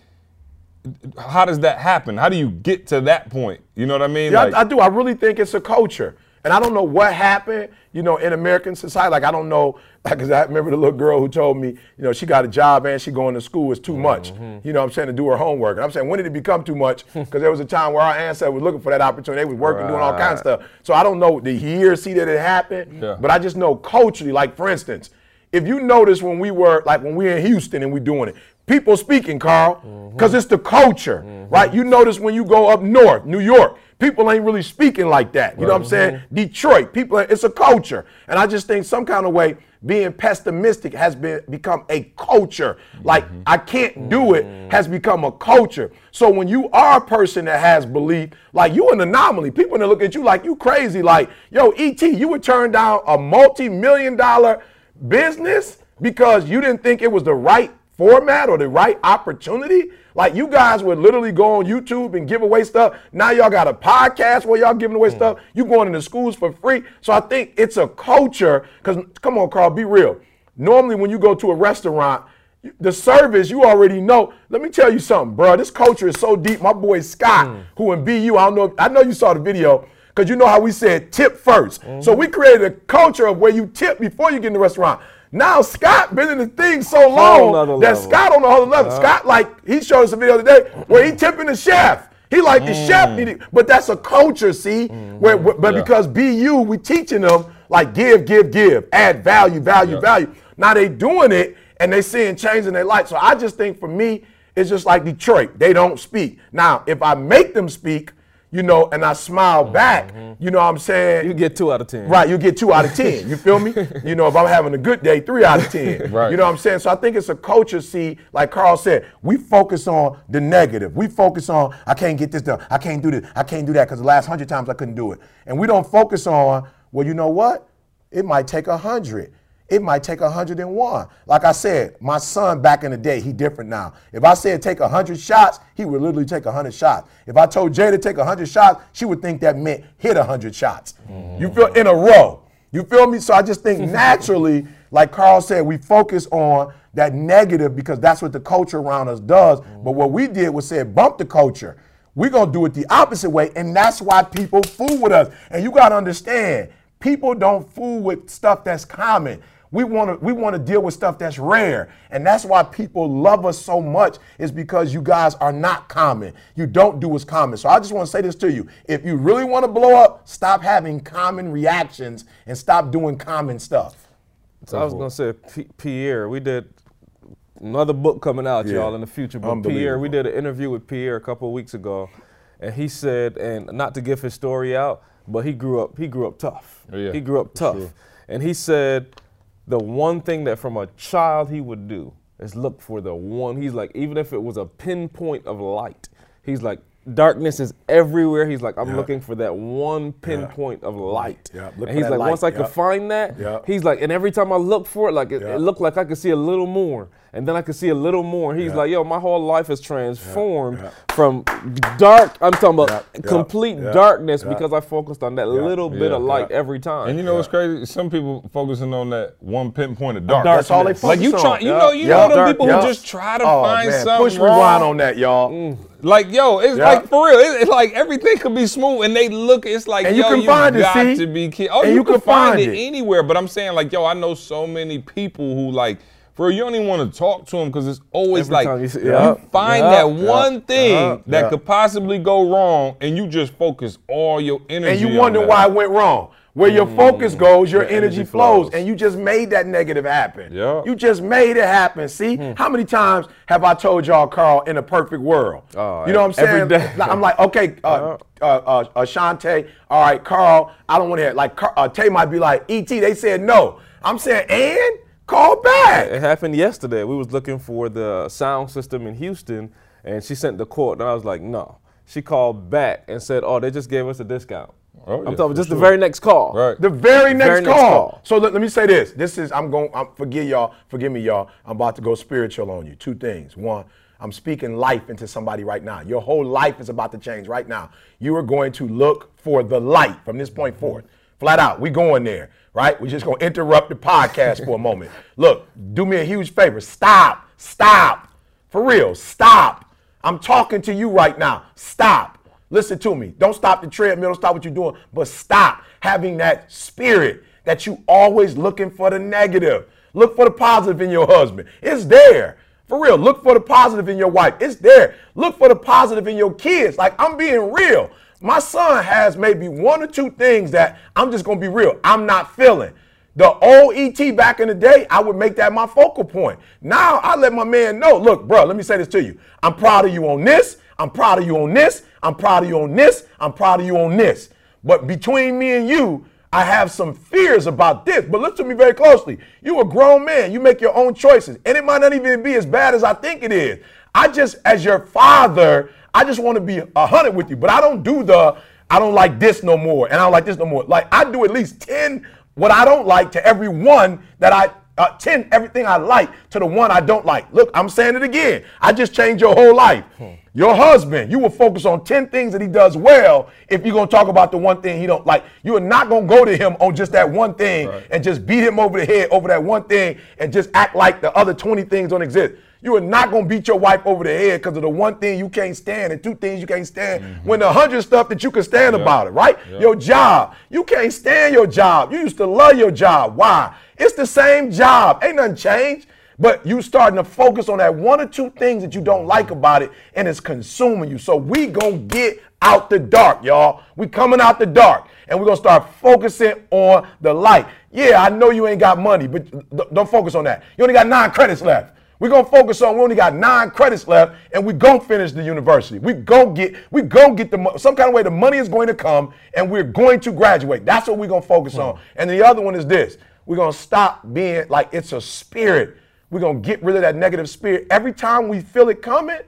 how does that happen? How do you get to that point? You know what I mean? Yeah, like, I, I do. I really think it's a culture. And I don't know what happened, you know, in American society. Like I don't know, [laughs] because I remember the little girl who told me, you know, she got a job and she going to school is too mm-hmm. much. You know what I'm saying, to do her homework. And I'm saying, when did it become too much? [laughs] Because there was a time where our ancestors was looking for that opportunity. They was working, doing all kinds of stuff. So I don't know the year, see that it happened. Yeah. But I just know culturally, like for instance, if you notice when we were, like when we were in Houston and we doing it, people speaking, Karl, because it's the culture, right? You notice when you go up north, New York, people ain't really speaking like that. You know what I'm saying? Detroit, people, it's a culture. And I just think some kind of way being pessimistic has been become a culture. Like I can't do it has become a culture. So when you are a person that has belief, like you an anomaly. People gonna look at you like you crazy. Like, yo, ET, you would turn down a multi-million dollar business because you didn't think it was the right format or the right opportunity. Like you guys would literally go on YouTube and give away stuff. Now y'all got a podcast where y'all giving away hmm. stuff. You going into schools for free. So I think it's a culture. Cause come on, Karl, be real. Normally when you go to a restaurant, the service you already know. Let me tell you something, bro. This culture is so deep. My boy Scott, hmm. who in BU, I don't know. I know you saw the video because you know how we said tip 1st mm-hmm. So we created a culture of where you tip before you get in the restaurant. Now Scott been in the thing so Whole long that. Scott on the other level. Uh-huh. Scott like he showed us a video today where he mm-hmm. tipping the chef. He like the chef mm-hmm. needed, but that's a culture, see. Where, where- but Yeah. because BU we teaching them like give, give, give, add value, value, Yeah. value. Now they doing it and they seeing change in their life. So I just think for me, it's just like Detroit. They don't speak. Now, if I make them speak, you know, and I smile mm-hmm. back, you know what I'm saying? you get two out of ten. Right, you get two out of ten. You feel me? [laughs] you know, if I'm having a good day, three out of ten. [laughs] Right. You know what I'm saying? So I think it's a culture. See, like Karl said, we focus on the negative. We focus on I can't get this done. I can't do this. I can't do that because the last hundred times I couldn't do it. And we don't focus on well, you know what? It might take a hundred. It might take 101. Like I said, my son back in the day, he different now. If I said take 100 shots, he would literally take 100 shots. If I told Jay to take 100 shots, she would think that meant hit 100 shots. You mm. feel in a row. You feel me? So I just think [laughs] naturally, like Karl said, we focus on that negative because that's what the culture around us does. Mm. But what we did was said bump the culture. We're gonna do it the opposite way, and that's why people fool with us. And you gotta understand, people don't fool with stuff that's common. We want to we want to deal with stuff that's rare, and that's why people love us so much. Is because you guys are not common. You don't do what's common. So I just want to say this to you: if you really want to blow up, stop having common reactions and stop doing common stuff. So I was gonna say P- Pierre. We did another book coming out, Yeah. y'all, in the future. But Pierre, we did an interview with Pierre a couple of weeks ago, and he said, and not to give his story out, but he grew up. He grew up tough. Oh, yeah, he grew up tough, sure. and he said the one thing that from a child he would do is look for the one. He's like, even if it was a pinpoint of light, he's like. Darkness is everywhere. He's like, I'm Yeah. looking for that one pinpoint of light. Yeah, and he's like, light. once I could find that, Yeah. he's like, and every time I look for it, like it, Yeah. it looked like I could see a little more, and then I could see a little more. He's Yeah. like, yo, my whole life has transformed Yeah. from dark. I'm talking about Yeah. Yeah. complete Yeah. darkness Yeah. because I focused on that Yeah. little bit Yeah. of light Yeah. every time. And you know what's crazy? Some people focusing on that one pinpoint of dark. That's all they focus Like you on. try, you know, you Yeah. know them people yeah. who just try to Oh, find man. something Push rewind on that, y'all. Mm. Like yo, it's Yeah. like for real. It's, it's like everything could be smooth, and they look. It's like And you yo, can find it, got see? to be kidding. Oh, And you, you can, can find, find it, it. anywhere. But I'm saying like yo, I know so many people who like. For real, you don't even want to talk to them because it's always Every like you you, see- yeah. find Yeah. that one thing Uh-huh. that Yeah. could possibly go wrong, and you just focus all your energy. and you on wonder that. why it went wrong. Where your focus goes, your, Your energy, energy flows, flows. and you just made that negative happen. Yeah. You just made it happen. See, how many times have I told y'all, Karl, in a perfect world? Oh, you know what I'm saying? every day. Like, I'm like, okay, uh, uh, uh, uh, all right, Karl, I don't want to hear it. Like, uh, Tay might be like, E.T., they said no. I'm saying, and call back. It happened yesterday. We was looking for the sound system in Houston, and she sent the quote, and I was like, no. She called back and said, oh, they just gave us a discount. Oh, I'm talking for just the very next call. Right. The very next, very next call. call. So let, let me say this. This is I'm going. I'm, forgive y'all. Forgive me, y'all. I'm about to go spiritual on you. Two things. One, I'm speaking life into somebody right now. Your whole life is about to change right now. You are going to look for the light from this point forward. Flat out, we going there, right? We're just gonna interrupt the podcast for a moment. Look, do me a huge favor. Stop. Stop. For real. Stop. I'm talking to you right now. Stop. Listen to me. Don't stop the treadmill. Don't stop what you're doing, but stop having that spirit that you always looking for the negative. Look for the positive in your husband. It's there. For real. Look for the positive in your wife. It's there. Look for the positive in your kids. Like I'm being real. My son has maybe one or two things that I'm just gonna be real. I'm not feeling. The old ET back in the day, I would make that my focal point. Now I let my man know, look, bro, let me say this to you. I'm proud of you on this. I'm proud of you on this. I'm proud of you on this. I'm proud of you on this. But between me and you, I have some fears about this. But listen to me very closely. You a grown man. You make your own choices. And it might not even be as bad as I think it is. I just, as your father, I just want to be a hundred with you. But I don't do the, I don't like this no more. And I don't like this no more. Like I do at least 10 what I don't like to every one that I uh, 10 everything I like to the one I don't like. Look, I'm saying it again. I just changed your whole life. Your husband, you will focus on 10 things that he does well if you're going to talk about the one thing he don't like. You are not going to go to him on just that one thing and just beat him over the head over that one thing and just act like the other 20 things don't exist. You are not gonna beat your wife over the head because of the one thing you can't stand and two things you can't stand. Mm-hmm. When the hundred stuff that you can stand about it, right? Your job, you can't stand your job. You used to love your job. Why? It's the same job. Ain't nothing changed. But you starting to focus on that one or two things that you don't like about it, and it's consuming you. So we gonna get out the dark, y'all. We coming out the dark, and we're gonna start focusing on the light. Yeah, I know you ain't got money, but don't focus on that. You only got nine credits left. We're gonna focus on we only got nine credits left, and we gonna finish the university. We gonna get we gonna get the some kind of way the money is going to come, and we're going to graduate. That's what we're gonna focus on. Hmm. And the other one is this: we're gonna stop being like it's a spirit. We're gonna get rid of that negative spirit. Every time we feel it coming,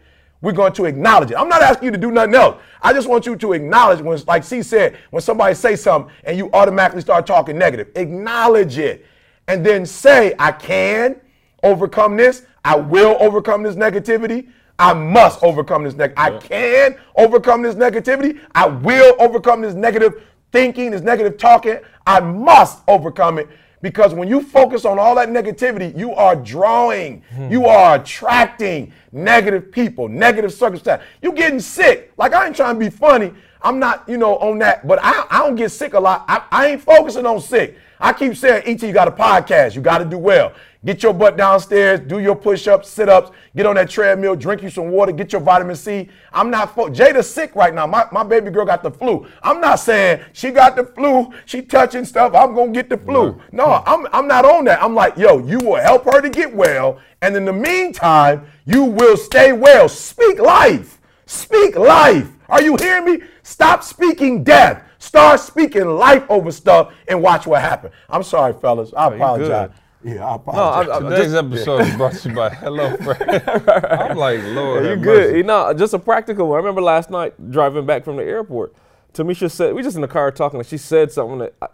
we're going to acknowledge it. I'm not asking you to do nothing else. I just want you to acknowledge when, like C said, when somebody say something and you automatically start talking negative, acknowledge it and then say, I can overcome this, I will overcome this negativity. I must overcome this neg. I can overcome this negativity. I will overcome this negative thinking, this negative talking. I must overcome it because when you focus on all that negativity, you are drawing, hmm. you are attracting negative people, negative circumstances. You getting sick. Like I ain't trying to be funny. I'm not, you know, on that, but I, I don't get sick a lot. I, I ain't focusing on sick. I keep saying, ET, you got a podcast. You got to do well. Get your butt downstairs, do your push ups, sit ups, get on that treadmill, drink you some water, get your vitamin C. I'm not, fo- Jada's sick right now. My, my baby girl got the flu. I'm not saying she got the flu, she touching stuff, I'm going to get the flu. No, I'm, I'm not on that. I'm like, yo, you will help her to get well. And in the meantime, you will stay well. Speak life. Speak life. Are you hearing me? Stop speaking death. Start speaking life over stuff and watch what happens. I'm sorry, fellas. I apologize. Yeah, I apologize. I'm- I'm- Today's [laughs] episode is brought to you by Hello [laughs] Fresh. I'm like, Lord, you have good. mercy. You know, just a practical one. I remember last night driving back from the airport. Tamisha said, we just in the car talking, and she said something that I,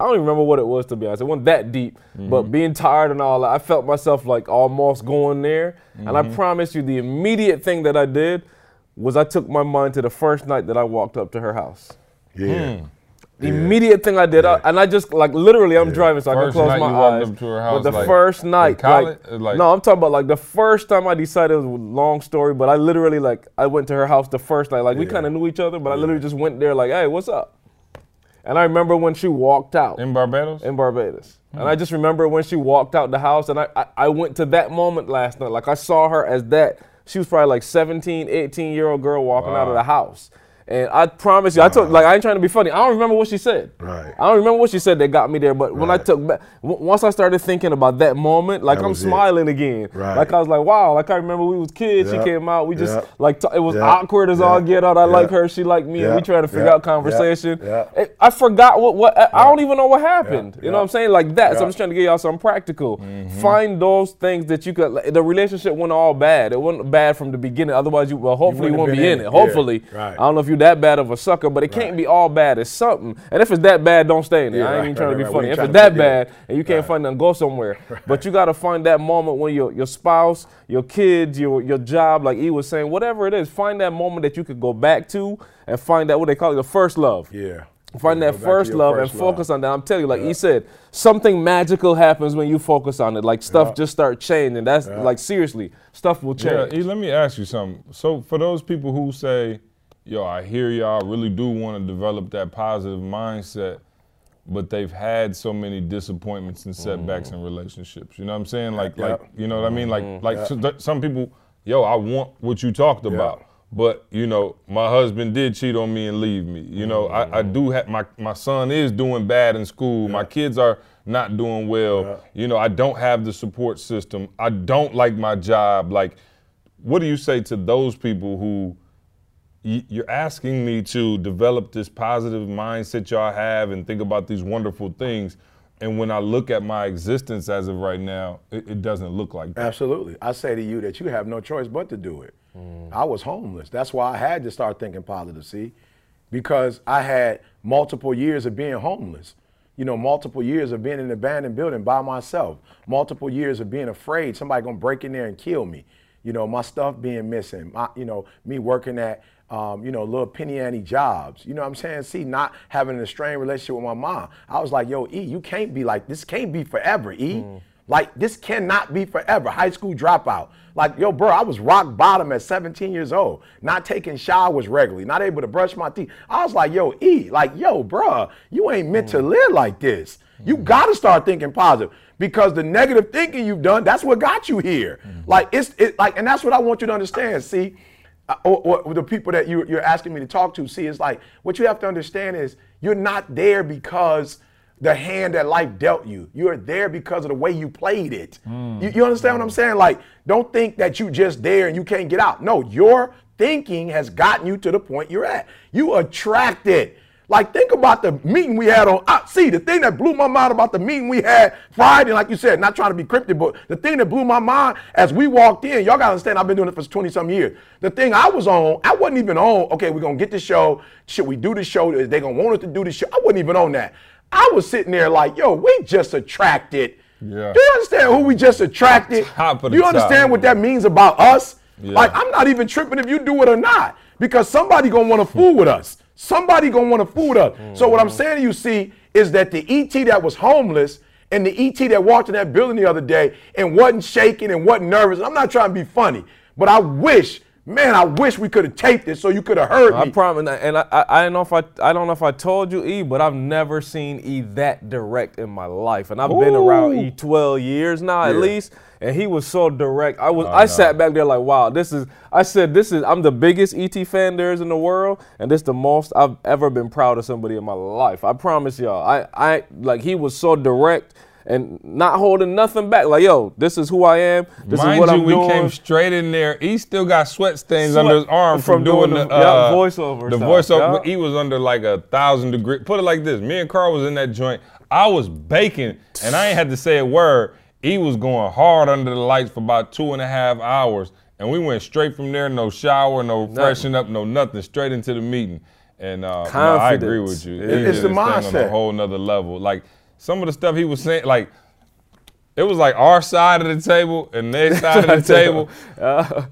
I don't even remember what it was, to be honest. It wasn't that deep, but mm-hmm. being tired and all that, I felt myself like almost going there. And I mm-hmm. promise you, the immediate thing that I did was I took my mind to the first night that I walked up to her house. yeah. The immediate thing I did, I, and I just like literally, I'm driving, so I First can close night my eyes. her but house, the like, first night, college? like, Like- no, I'm talking about like the first time I decided it was a long story, but I literally like I went to her house the first night. Like we kind of knew each other, but I literally just went there like, hey, what's up? And I remember when she walked out In Barbados? in Barbados. And hmm. I just remember when she walked out the house, and I, I, I went to that moment last night. Like I saw her as that. She was probably like 17, 18 year old girl walking out of the house. And I promise you, I took like I ain't trying to be funny. I don't remember what she said. Right. I don't remember what she said that got me there. But when I took back, w- once I started thinking about that moment, like That I'm was it. smiling again. Right. Like I was like, wow. Like I remember we was kids. Yep. She came out. We just Yep. like t- it was Yep. awkward as all get out. I like her. She like me. And we trying to figure out conversation. It- I forgot what what I- don't even know what happened. You know what I'm saying? Like that. So I'm just trying to give y'all something practical. Mm-hmm. Find those things that you could. like, the relationship wasn't all bad. It wasn't bad from the beginning. Otherwise, you well, hopefully you, wouldn't won't be in it. it. Hopefully, Right. I don't know if you're that bad of a sucker, but it can't be all bad. It's something. And if it's that bad, don't stay in there. Yeah, I ain't right, even trying right, to be right. Funny. If it's to that put- yeah. bad and you can't find them, go somewhere. [laughs] But you got to find that moment when your your spouse, your kids, your your job, like E was saying, whatever it is, find that moment that you could go back to and find that what they call it, the first love. Yeah. Find Yeah, that go back to first love first and focus love. on that. I'm telling you, like he said, something magical happens when you focus on it. Like stuff Yeah. just start changing. That's like seriously, stuff will Yeah, change. E, let me ask you something. So for those people who say, "Yo, I hear y'all really do want to develop that positive mindset," but they've had so many disappointments and setbacks mm-hmm. in relationships. You know what I'm saying? Like, Yeah. like you know what I mean? Like, mm-hmm. like so some people, yo, I want what you talked about. But you know, my husband did cheat on me and leave me. You know, I, I do mm-hmm. have my my son is doing bad in school. My kids are not doing well. You know, I don't have the support system. I don't like my job. Like, what do you say to those people who you're asking me to develop this positive mindset y'all have and think about these wonderful things? And when I look at my existence as of right now, it, it doesn't look like that. Absolutely. I say to you that you have no choice but to do it. Hmm. I was homeless. That's why I had to start thinking positive, see? Because I had multiple years of being homeless. You know, multiple years of being in an abandoned building by myself. Multiple years of being afraid somebody gonna break in there and kill me. You know, my stuff being missing. My, you know, me working at um, you know, little penny ante jobs. You know what I'm saying? See, not having a strained relationship with my mom. I was like, yo, E, you can't be like this. Can't be forever, E. Hmm. Like this cannot be forever. High school dropout. Like yo, bro, I was rock bottom at 17 years old, not taking showers regularly, not able to brush my teeth. I was like, yo, E, like yo, bro, you ain't meant to hmm. live like this. You hmm. got to start thinking positive because the negative thinking you've done, that's what got you here. Like it's it, like, and that's what I want you to understand. See, uh, or, or the people that you, you're asking me to talk to, see, it's like what you have to understand is you're not there because the hand that life dealt you. You're there because of the way you played it. You, you understand what I'm saying? Like, don't think that you just there and you can't get out. No, your thinking has gotten you to the point you're at. You attracted. Like, think about the meeting we had on. Uh, see, the thing that blew my mind about the meeting we had Friday, like you said, not trying to be cryptic, but the thing that blew my mind as we walked in, y'all gotta understand, I've been doing it for 20 some years. The thing I was on, I wasn't even on, okay, we're gonna get the show. Should we do the show? Is They gonna want us to do the show? I wasn't even on that. I was sitting there like, yo, we just attracted Yeah. Do you understand who we just attracted? Do you the top. understand what that means about us? Yeah. Like I'm not even tripping if you do it or not, because somebody gonna want to fool with us. Somebody gonna want to fool with us. So what I'm Mm-hmm. saying to you, see, is that the ET that was homeless and the ET that walked in that building the other day and wasn't shaking and wasn't nervous. I'm not trying to be funny, but I wish, man, I wish we could have taped it so you could have heard me. I promise, and I, I, I don't know if I, I don't know if I told you E, but I've never seen E that direct in my life, and I've been around E 12 years now at least, and he was so direct. I was, oh, I sat back there like, wow, this is. I said, this is. I'm the biggest ET fan there is in the world, and this the most I've ever been proud of somebody in my life. I promise y'all. I, I like he was so direct. And not holding nothing back, like yo, this is who I am. This Mind is what you, I'm we doing. came straight in there. He still got sweat stains Sweat under his arm from, from doing, doing the, the- yeah, uh, voiceover The stuff, voiceover. yeah. He was under like a thousand degree. Put it like this: Me and Karl was in that joint. I was baking, and I ain't had to say a word. He was going hard under the lights for about two and a half hours, and we went straight from there. No shower, no freshen up, no nothing. Straight into the meeting. And uh, no, I agree with you. It- it's the mindset. on a whole nother level. Like some of the stuff he was saying, like it was like our side of the table and their [laughs] side of the table.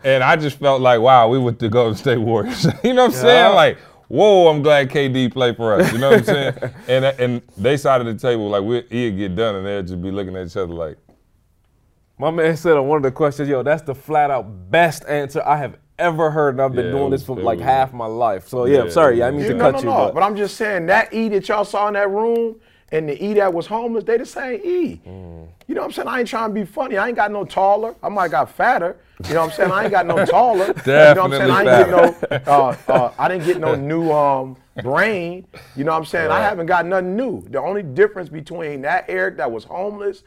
and I just felt like, wow, we went to Golden State Warriors. [laughs] you know what I'm saying? Like, whoa, I'm glad KD played for us. You know what I'm saying? [laughs] and and they side of the table, like we he'd get done and they'd just be looking at each other like, My man said on one of the questions, yo, that's the flat out best answer I have ever heard, and I've been Yeah, doing it this for like was- half my life. So yeah, Yeah, I'm sorry, yeah, I it mean was- to no, cut no, you, no. but, But I'm just saying that E that y'all saw in that room and the E that was homeless, they the same E. Mm. You know what I'm saying? I ain't trying to be funny. I ain't got no taller. I might got fatter. You know what I'm saying? I ain't got no [laughs] taller. You know what I'm saying? I ain't get no. Uh, uh, I didn't get no new um, brain. You know what I'm saying? I haven't got nothing new. The only difference between that Eric that was homeless.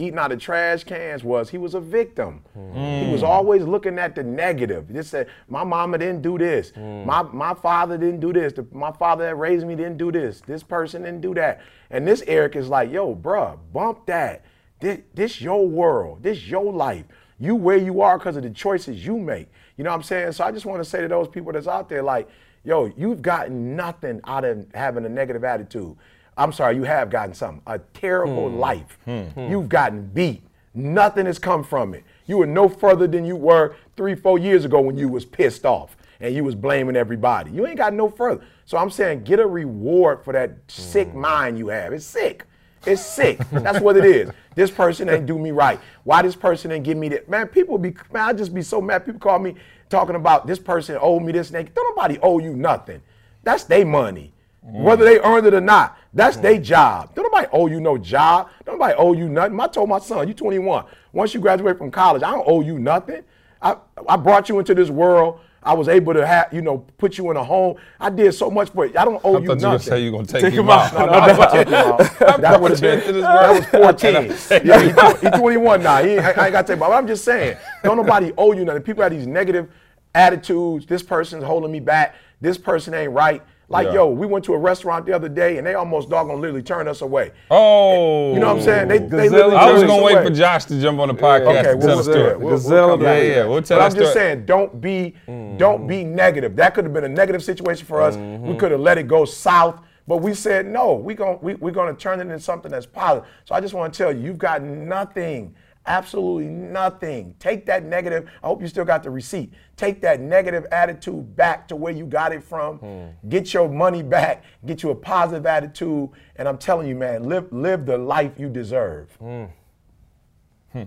Eating out of trash cans was he was a victim. He hmm. was always looking at the negative. Just said, my mama didn't do this. Hmm. My my father didn't do this. The- my father that raised me didn't do this. This person didn't do that. And this Eric is like, yo, bruh, bump that. This, this your world. This your life. You where you are because of the choices you make. You know what I'm saying? So I just want to say to those people that's out there, like, yo, you've gotten nothing out of having a negative attitude. I'm sorry, you have gotten something. A terrible hmm. life. Hmm. Hmm. You've gotten beat. Nothing has come from it. You were no further than you were three, four years ago when you was pissed off and you was blaming everybody. You ain't got no further. So I'm saying get a reward for that sick mind you have. It's sick. It's sick. That's what it is. [laughs] This person ain't do me right. Why this person ain't give me that? Man, people be man, I just be so mad. People call me talking about this person owe me this and. Don't nobody owe you nothing. That's their money. Whether they earned it or not, that's their job. Don't nobody owe you no job. Don't nobody owe you nothing. I told my son, you 21. Once you graduate from college, I don't owe you nothing. I, I brought you into this world. I was able to have, you know, put you in a home. I did so much for you. I don't owe I you thought you were nothing. say you gonna take, Take him him out. No, no, [laughs] I take him out. That would have been. That was 14. [laughs] yeah, he, he 21 now. He I, I ain't got to take. But I'm just saying, don't nobody owe you nothing. People have these negative attitudes. This person's holding me back. This person ain't right. Like Yeah. yo, we went to a restaurant the other day and they almost doggone literally turned us away. Oh, You know what I'm saying? They, they Gazelle- literally I was gonna wait away. for Josh to jump on the podcast Okay, we'll, tell the do story. it. We'll, Gazelle we'll come the- Yeah, to yeah, we'll tell But I'm just saying, don't be, don't be negative. That could have been a negative situation for us. We mm-hmm. could have let it go south, but we said no. We gon' we, we're gonna turn it into something that's positive. So I just want to tell you, you've got nothing, absolutely nothing. Take that negative. I hope you still got the receipt. Take that negative attitude back to where you got it from. Hmm. Get your money back. Get you a positive attitude. And I'm telling you, man, live live the life you deserve. Hmm. Hmm.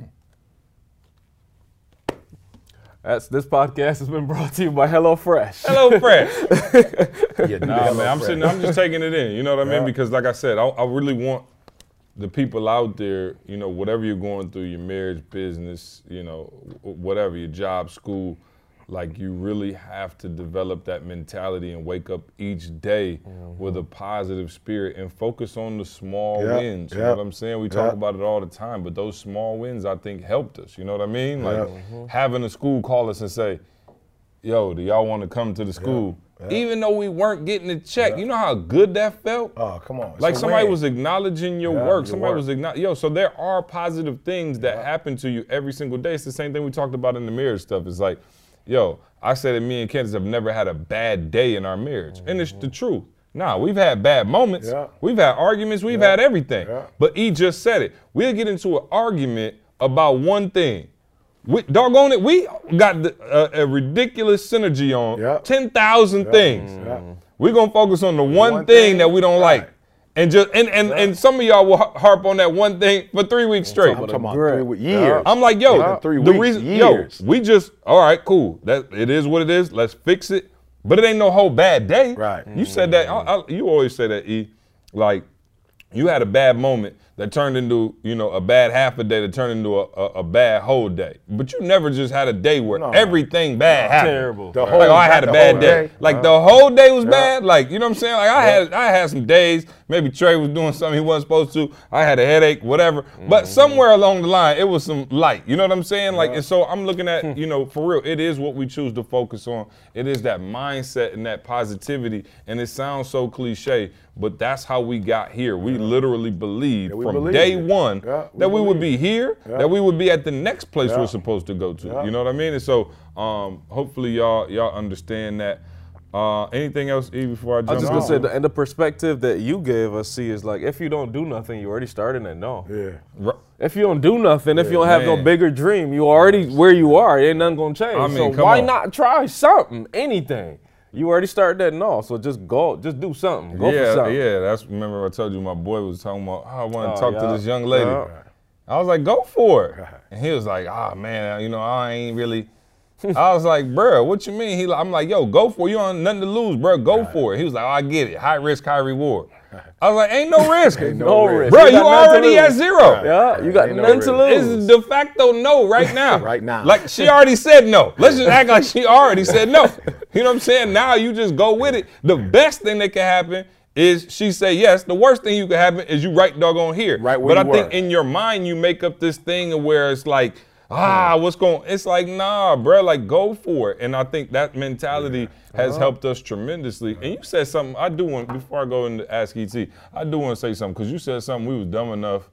That's this podcast has been brought to you by HelloFresh. Hello, Fred. [laughs] Yeah, do Nah, that, man, I'm sitting. I'm just taking it in. You know what I mean? Yeah. Because, like I said, I, I really want the people out there. You know, whatever you're going through, your marriage, business, you know, whatever your job, school, like you really have to develop that mentality and wake up each day with a mm-hmm. positive spirit and focus on the small Yeah, wins. You yeah, know what I'm saying? We talk about it all the time, but those small wins, I think, helped us. You know what I mean? Like Yeah. having a school call us and say, yo, do y'all want to come to the school? Even though we weren't getting a check, you know how good that felt? Oh, come on. It's like somebody win. was acknowledging your Yeah, work. your Somebody work. was acknowledging, yo, so there are positive things that happen to you every single day. It's the same thing we talked about in the marriage stuff. It's like, yo, I said that me and Candace have never had a bad day in our marriage. And it's the mm-hmm. truth. Nah, we've had bad moments. Yeah. We've had arguments. We've had everything. Yeah. But E just said it. We'll get into an argument about one thing. We, doggone it, we got the, uh, a ridiculous synergy on Yeah. 10,000 things. Yeah. We're going to focus on the one, one thing, thing, that we don't right. like. And just and and, and some of y'all will harp on that one thing for three weeks straight. I'm talking about Grip. three weeks, years. I'm like, yo, Yeah. Three the weeks, reason, years. yo, we just, all right, cool. That it is what it is. Let's fix it. But it ain't no whole bad day. Right. You said that. I, I, you always say that, E. Like, you had a bad moment that turned into, you know, a bad half a day that turned into a, a, a bad whole day. But you never just had a day where No. everything bad happened. Terrible. The Like, whole- oh, I had a bad day. day. Like the whole day was bad. Like you know what I'm saying. Like I had I had some days. Maybe Trey was doing something he wasn't supposed to. I had a headache, whatever. But Mm-hmm. somewhere along the line, it was some light. You know what I'm saying? Like and so I'm looking at you know for real. It is what we choose to focus on. It is that mindset and that positivity. And it sounds so cliche, but that's how we got here. We literally believed we from believed day it. one Yeah, we that we would be here, that we would be at the next place Yeah. we're supposed to go to. Yeah. You know what I mean? And so um, hopefully y'all y'all understand that. Uh, anything else, E, before I jump I was just gonna on? say, the, and the perspective that you gave us, see, is like if you don't do nothing, you already started at no. Yeah. Ru- If you don't do nothing, if you don't have no bigger dream, you already where you are. Ain't nothing gonna change. I mean, so come why on. not try something, anything? You already started at no, so just go, just do something. Go for yeah, something. yeah. That's remember I told you my boy was talking about. Oh, I want to Oh, talk yeah. to this young lady. Yeah. I was like, go for it. [laughs] And he was like, ah man, you know I ain't really. I was like, bruh, what you mean? He, like- I'm like, yo, go for it. You don't nothing to lose, bruh. Go for it. He was like, oh, I get it. High risk, high reward. I was like, ain't no [laughs] risk. No risk. Bro, You you got nothing to already at lose. zero. Yeah, you got Ain't no nothing to risk. lose. It's de facto no right [laughs] now. Right now. Like she already said no. Let's just act like she [laughs] already said no. You know what I'm saying? Now you just go with it. The best thing that can happen is she say yes. The worst thing you can happen is you right doggone here. Right where but you I think in your mind you make up this thing where it's like, ah, what's going it's like, nah, bro, like go for it. And I think that mentality has uh-huh. helped us tremendously. And you said something, I do want before I go into Ask ET, I do want to say something, because you said something we was dumb enough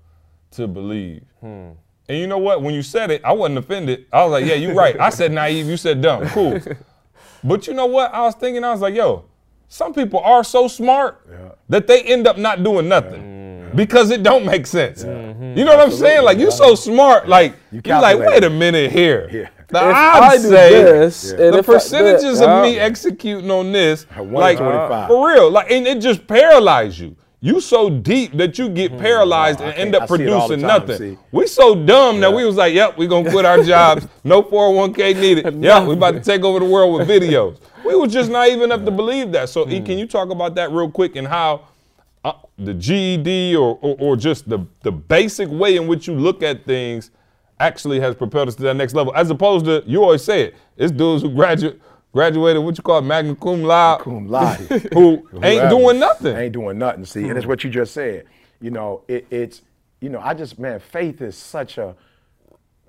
to believe. Hmm. And you know what? When you said it, I wasn't offended. I was like, yeah, you're right. I said naive, you said dumb. Cool. [laughs] but you know what? I was thinking, I was like, yo, some people are so smart that they end up not doing nothing mm. Because it don't make sense. Mm-hmm. You know what I'm saying? Like you're so smart, like you are like, wait a minute here. Yeah. The If odds I do say this, and the if I- percentages yeah. of me executing on this, like for real, like and it just paralyzes you. You so deep that you get hmm. paralyzed and end up I see it all the producing time, nothing. see. We so dumb that we was like, yep, we gonna quit our [laughs] jobs. No 401k needed. [laughs] yeah, we about to take over the world with videos. We was just naive enough to believe that. So, E, can hmm. you talk about that real quick and how the GED or, or or just the the basic way in which you look at things actually has propelled us to that next level, as opposed to you always say it. It's dudes who graduate graduated what you call it, magna cum laude, Cum laude. [laughs] who ain't doing nothing. Ain't doing nothing. See, and it's what you just said. You know, it, it's you know, I just man, faith is such a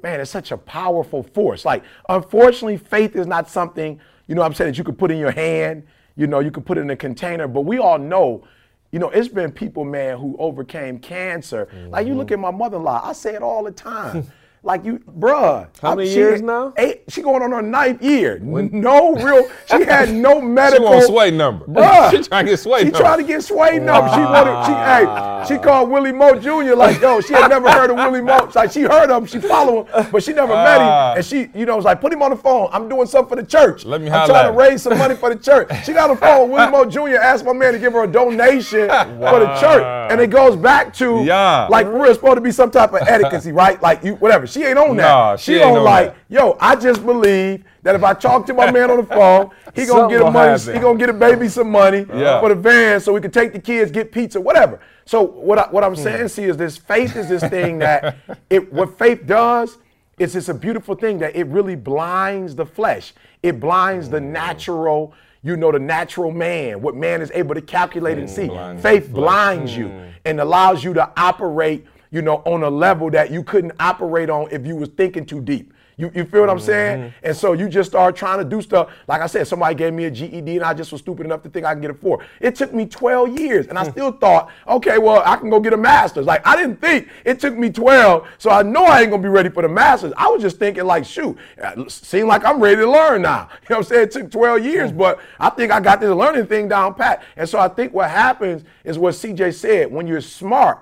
man, it's such a powerful force. Like, unfortunately, faith is not something you know. what I'm saying that you could put in your hand. You know, you could put it in a container. But we all know. You know, it's been people, man, who overcame cancer. Like you look mm-hmm. at my mother-in-law, I say it all the time. [laughs] Like you, bruh. How I- many years now? Eight. She going on her ninth year. When? [laughs] No real. She had [laughs] no medical. She want sway number. Bruh. [laughs] she trying to get sway She number. tried to get Sway number. She wanted. She hey, she called Willie Moore Jr. Like yo, she had never heard of Willie Moore. Like she heard of him, she follow him, but she never met Ah. him. And she, you know, was like, put him on the phone. I'm doing something for the church. Let me I'm trying to raise some money for the church. She got a phone with Willie Moore Jr. Asked my man to give her a donation for the church, and it goes back to Yeah. like we're supposed to be some type of etiquette, right? Like you, whatever. She ain't on that. Nah, she ain't on like, that. yo, I just believe that if I talk to my [laughs] man on the phone, he gonna Something get a money. happen. He gonna get a baby some money Yeah. for the van so we can take the kids, get pizza, whatever. So what I, what I'm saying, see, is this faith is this thing that [laughs] it what faith does is it's a beautiful thing that it really blinds the flesh. It blinds the mm. natural, you know, the natural man, what man is able to calculate and mm, see. blinds Faith blinds you mm. and allows you to operate, you know, on a level that you couldn't operate on if you was thinking too deep. You, you feel what I'm Mm-hmm. saying? And so you just start trying to do stuff. Like I said, somebody gave me a GED and I just was stupid enough to think I could get a four. It took me 12 years and I Hmm. still thought, okay, well, I can go get a master's. Like I didn't think it took me 12, so I know I ain't gonna be ready for the master's. I was just thinking, like, shoot, it seemed like I'm ready to learn now. [laughs] You know what I'm saying? It took 12 years, but I think I got this learning thing down pat. And so I think what happens is what CJ said when you're smart,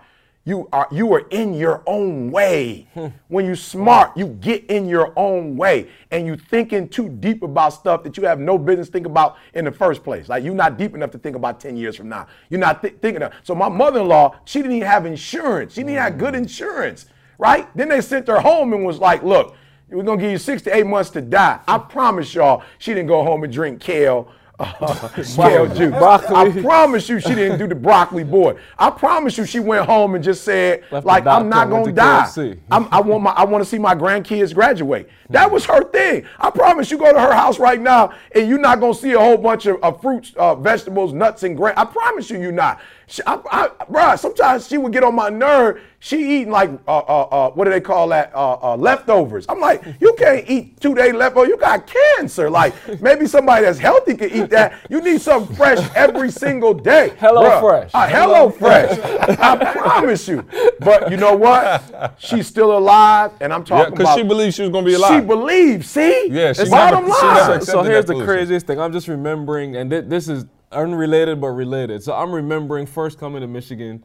you are you are in your own way. Hmm. when you smart, you get in your own way, and you thinking too deep about stuff that you have no business think about in the first place. Like you're not deep enough to think about ten years from now. You're not thi- thinking of. So my mother-in-law, she didn't even have insurance. She didn't even have good mm. insurance, right? Then they sent her home and was like, "Look, we're gonna give you six to eight months to die." I hmm. promise y'all, she didn't go home and drink kale. [laughs] Uh, kale juice. I promise you, she didn't do the broccoli boy. I promise you, she went home and just said, Left like, I'm not gonna to die. I'm, I want my, I want to see my grandkids graduate. That was her thing. I promise you, go to her house right now, and you're not gonna see a whole bunch of, of fruits, uh, vegetables, nuts, and grain. I promise you, you're not. She, I, I, bruh, sometimes she would get on my nerve. She eating like, uh, uh, uh, what do they call that? Uh, uh, leftovers. I'm like, you can't eat two day leftovers. You got cancer. Like [laughs] maybe somebody that's healthy can eat that. You need something fresh every single day. [laughs] Hello Bruh. Fresh. Uh, hello fresh. I promise you. But you know what? She's still alive, and I'm Yeah, talking because about. she believes she was gonna be She alive. believes. See? Yeah, she It's never- bottom she line. so here's the position. craziest thing. I'm just remembering, and thi- this is unrelated but related. So I'm remembering first coming to Michigan,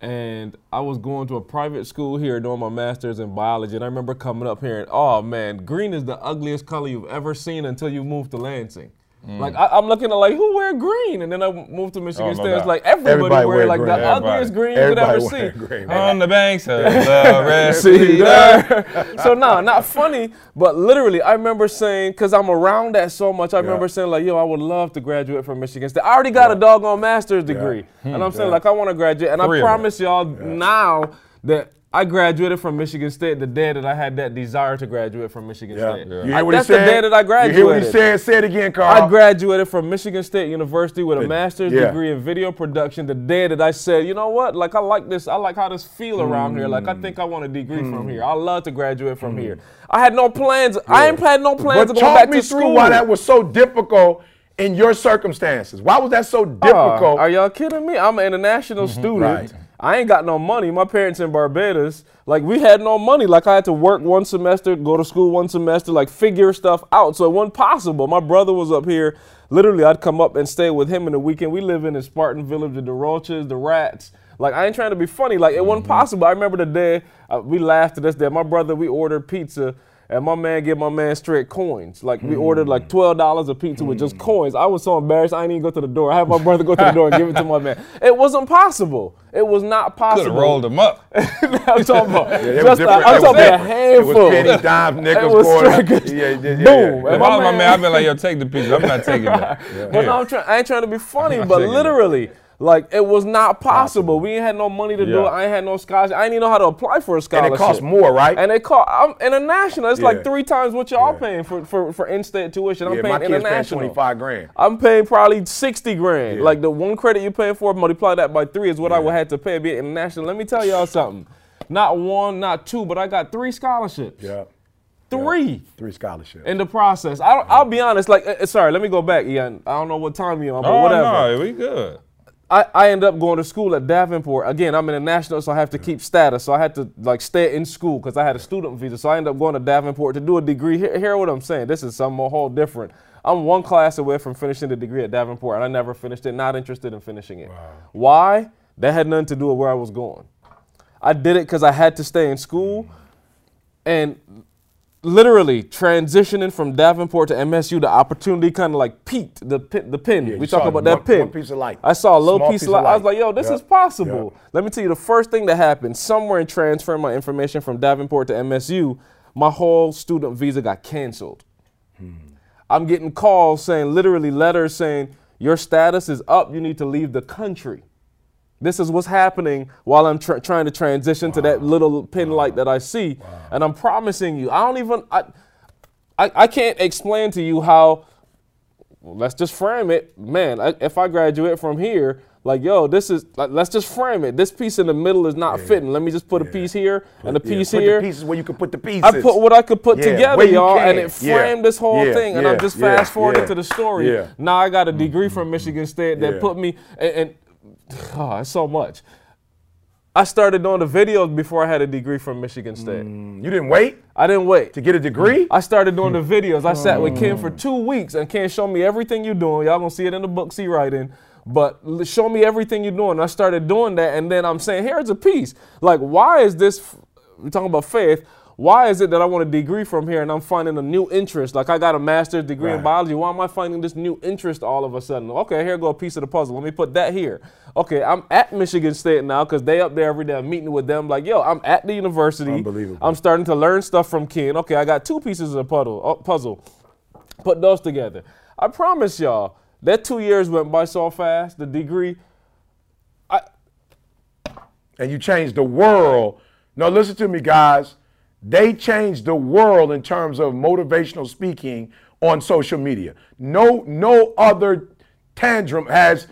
and I was going to a private school here doing my master's in biology. And I remember coming up here and, oh man, green is the ugliest color you've ever seen until you move to Lansing. Mm. Like I, I'm looking at like who wear green, and then I moved to Michigan Oh, no State. It's like everybody, Everybody wear wear like green. the Everybody. ugliest green you could ever see. green. On the banks of the Red [laughs] See Sea. [laughs] so no, not funny, but literally, I remember saying, because I'm around that so much, I remember saying like, yo, I would love to graduate from Michigan State. I already got a doggone master's degree, and I'm saying like, I want to graduate, and Three I promise y'all now that. I graduated from Michigan State the day that I had that desire to graduate from Michigan Yeah. State. You hear what he that's said? the day that I graduated. You hear what he said? Say it again, Karl. I graduated from Michigan State University with a master's yeah. degree in video production the day that I said, you know what, like I like this, I like how this feel around here. Like I Mm. think I want a degree from here. I love to graduate from here. I had no plans. I ain't had no plans But to go talk back me to through school. why that was so difficult in your circumstances. Why was that so Uh, difficult? are y'all kidding me? I'm an international student. Right. I ain't got no money. My parents in Barbados, like we had no money. Like I had to work one semester, go to school one semester, like figure stuff out. So it wasn't possible. My brother was up here. Literally, I'd come up and stay with him in the weekend. We live in a Spartan village the roaches, the rats. Like I ain't trying to be funny. Like it wasn't possible. I remember the day uh, we laughed at this day. My brother, we ordered pizza. And my man gave my man straight coins. Like we ordered like hmm. twelve dollars a pizza with just hmm. coins. I was so embarrassed. I didn't even go to the door. I had my brother go to the door and give it to my man. [laughs] It wasn't possible. It was not Could have possible. rolled them up. [laughs] I'm talking about. Yeah, just a, different. I'm talking about a handful. It was pennies, dimes, nickels, quarters. straight- Yeah, yeah, yeah, Boom. yeah. If my I was my man- I'd be like, yo, take the pizza. I'm not taking that. [laughs] But no, I'm trying. I ain't trying to be funny, but literally, like it was not possible. We ain't had no money to do it. I ain't had no scholarship. I didn't even know how to apply for a scholarship. And it costs more, right? And it cost. I'm international. It's Yeah. like three times what y'all Yeah. paying for for for in-state tuition. I'm yeah, paying my kids paying 25 grand. I'm paying probably 60 grand. Yeah. Like the one credit you're paying for, multiply that by three is what I would have to pay to be international. Let me tell y'all something. Not one, not two, but I got three scholarships. Yeah. Three Three scholarships. in the process. I don't, I'll be honest. Like, uh, sorry, let me go back, Ian. I don't know what time you're on, but Oh, whatever. no, we good. I, I end up going to school at Davenport. Again, I'm international, so I have to keep status. So I had to like stay in school because I had a student visa. So I end up going to Davenport to do a degree. Hear, hear what I'm saying? This is something a whole different. I'm one class away from finishing the degree at Davenport, and I never finished it. Not interested in finishing it. Why? That had nothing to do with where I was going. I did it because I had to stay in school, and literally transitioning from Davenport to MSU, the opportunity kind of like peaked the pin. The pin. Yeah, we talk about one- that pin. one piece of light. I saw a little Small piece, of of light. I was like, yo, this Yeah. is possible. Yeah. Let me tell you, the first thing that happened, somewhere in transferring my information from Davenport to MSU, my whole student visa got canceled. Hmm. I'm getting calls saying, literally letters saying, your status is up, you need to leave the country. This is what's happening while I'm tr- trying to transition to that little pin light that I see. And I'm promising you, I don't even, I, I, I can't explain to you how, well, let's just frame it. Man, I, if I graduate from here, Like, yo, this is like, let's just frame it. This piece in the middle is not fitting. Let me just put a piece here and a Yeah, piece put here. the pieces where you can put the pieces. I put what I could put Yeah, together, y'all, and it Yeah, framed this whole yeah, thing. And yeah, I'm just fast forwarding yeah, to the story. yeah. Now I got a degree mm-hmm. from Michigan State that Yeah. put me and, and [sighs] oh, so much. I started doing the videos before I had a degree from Michigan State. Mm, you didn't wait I didn't wait. to get a degree? I started doing the videos. I sat with Ken for mm. two weeks, and Ken showed me everything you're doing. Y'all gonna see it in the books he writing. But show me everything you're doing. I started doing that, and then I'm saying, here's a piece. Like, why is this? We're talking about faith. Why is it that I want a degree from here and I'm finding a new interest? Like I got a master's degree in biology. Why am I finding this new interest all of a sudden? Okay, here go a piece of the puzzle. Let me put that here. Okay, I'm at Michigan State now because they up there every day. I'm meeting with them. Like, yo, I'm at the university. Unbelievable. I'm starting to learn stuff from Ken. Okay, I got two pieces of the puzzle. uh, puzzle. Put those together. I promise y'all, that two years went by so fast. The degree, I, and you changed the world. Now listen to me, guys. They changed the world in terms of motivational speaking on social media. No, no other tantrum has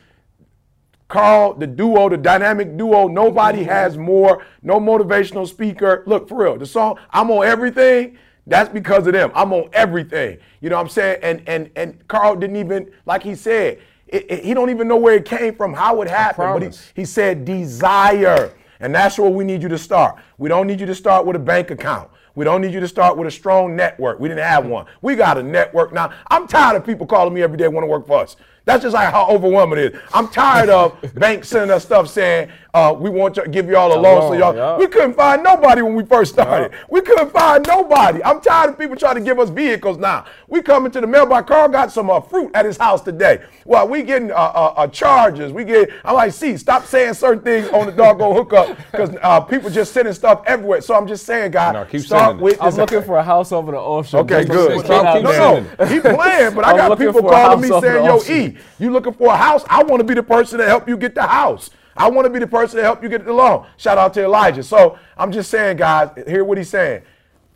Karl, the duo, the dynamic duo. Nobody mm-hmm. has more. No motivational speaker. Look, for real, the song "I'm on Everything." That's because of them. I'm on everything. You know what I'm saying? And and and Karl didn't even like he said. It, it- he don't even know where it came from, how it happened. But he, he said desire. And that's where we need you to start. We don't need you to start with a bank account. We don't need you to start with a strong network. We didn't have one. We got a network now. I'm tired of people calling me every day want to work for us. That's just like how overwhelming it is. I'm tired of [laughs] banks sending us stuff saying uh, we want to give y'all a loan. So y'all, yeah. we couldn't find nobody when we first started. We couldn't find nobody. I'm tired of people trying to give us vehicles now. We coming to the mailbox. Karl got some uh, fruit at his house today. Well, we getting uh, uh, uh, charges. We get. I'm like, see, stop saying certain things on the doggone hookup because uh, people just sending stuff everywhere. So I'm just saying, guys, No, keep start sending it. with. I'm looking for a house over the ocean. Okay, just good. put Keep- that keep no, no, he playing, but I got people calling me saying, "Yo. E, you looking for a house? I want to be the person to help you get the house. I want to be the person to help you get the loan." Shout out to Elijah. So I'm just saying, guys, hear what he's saying.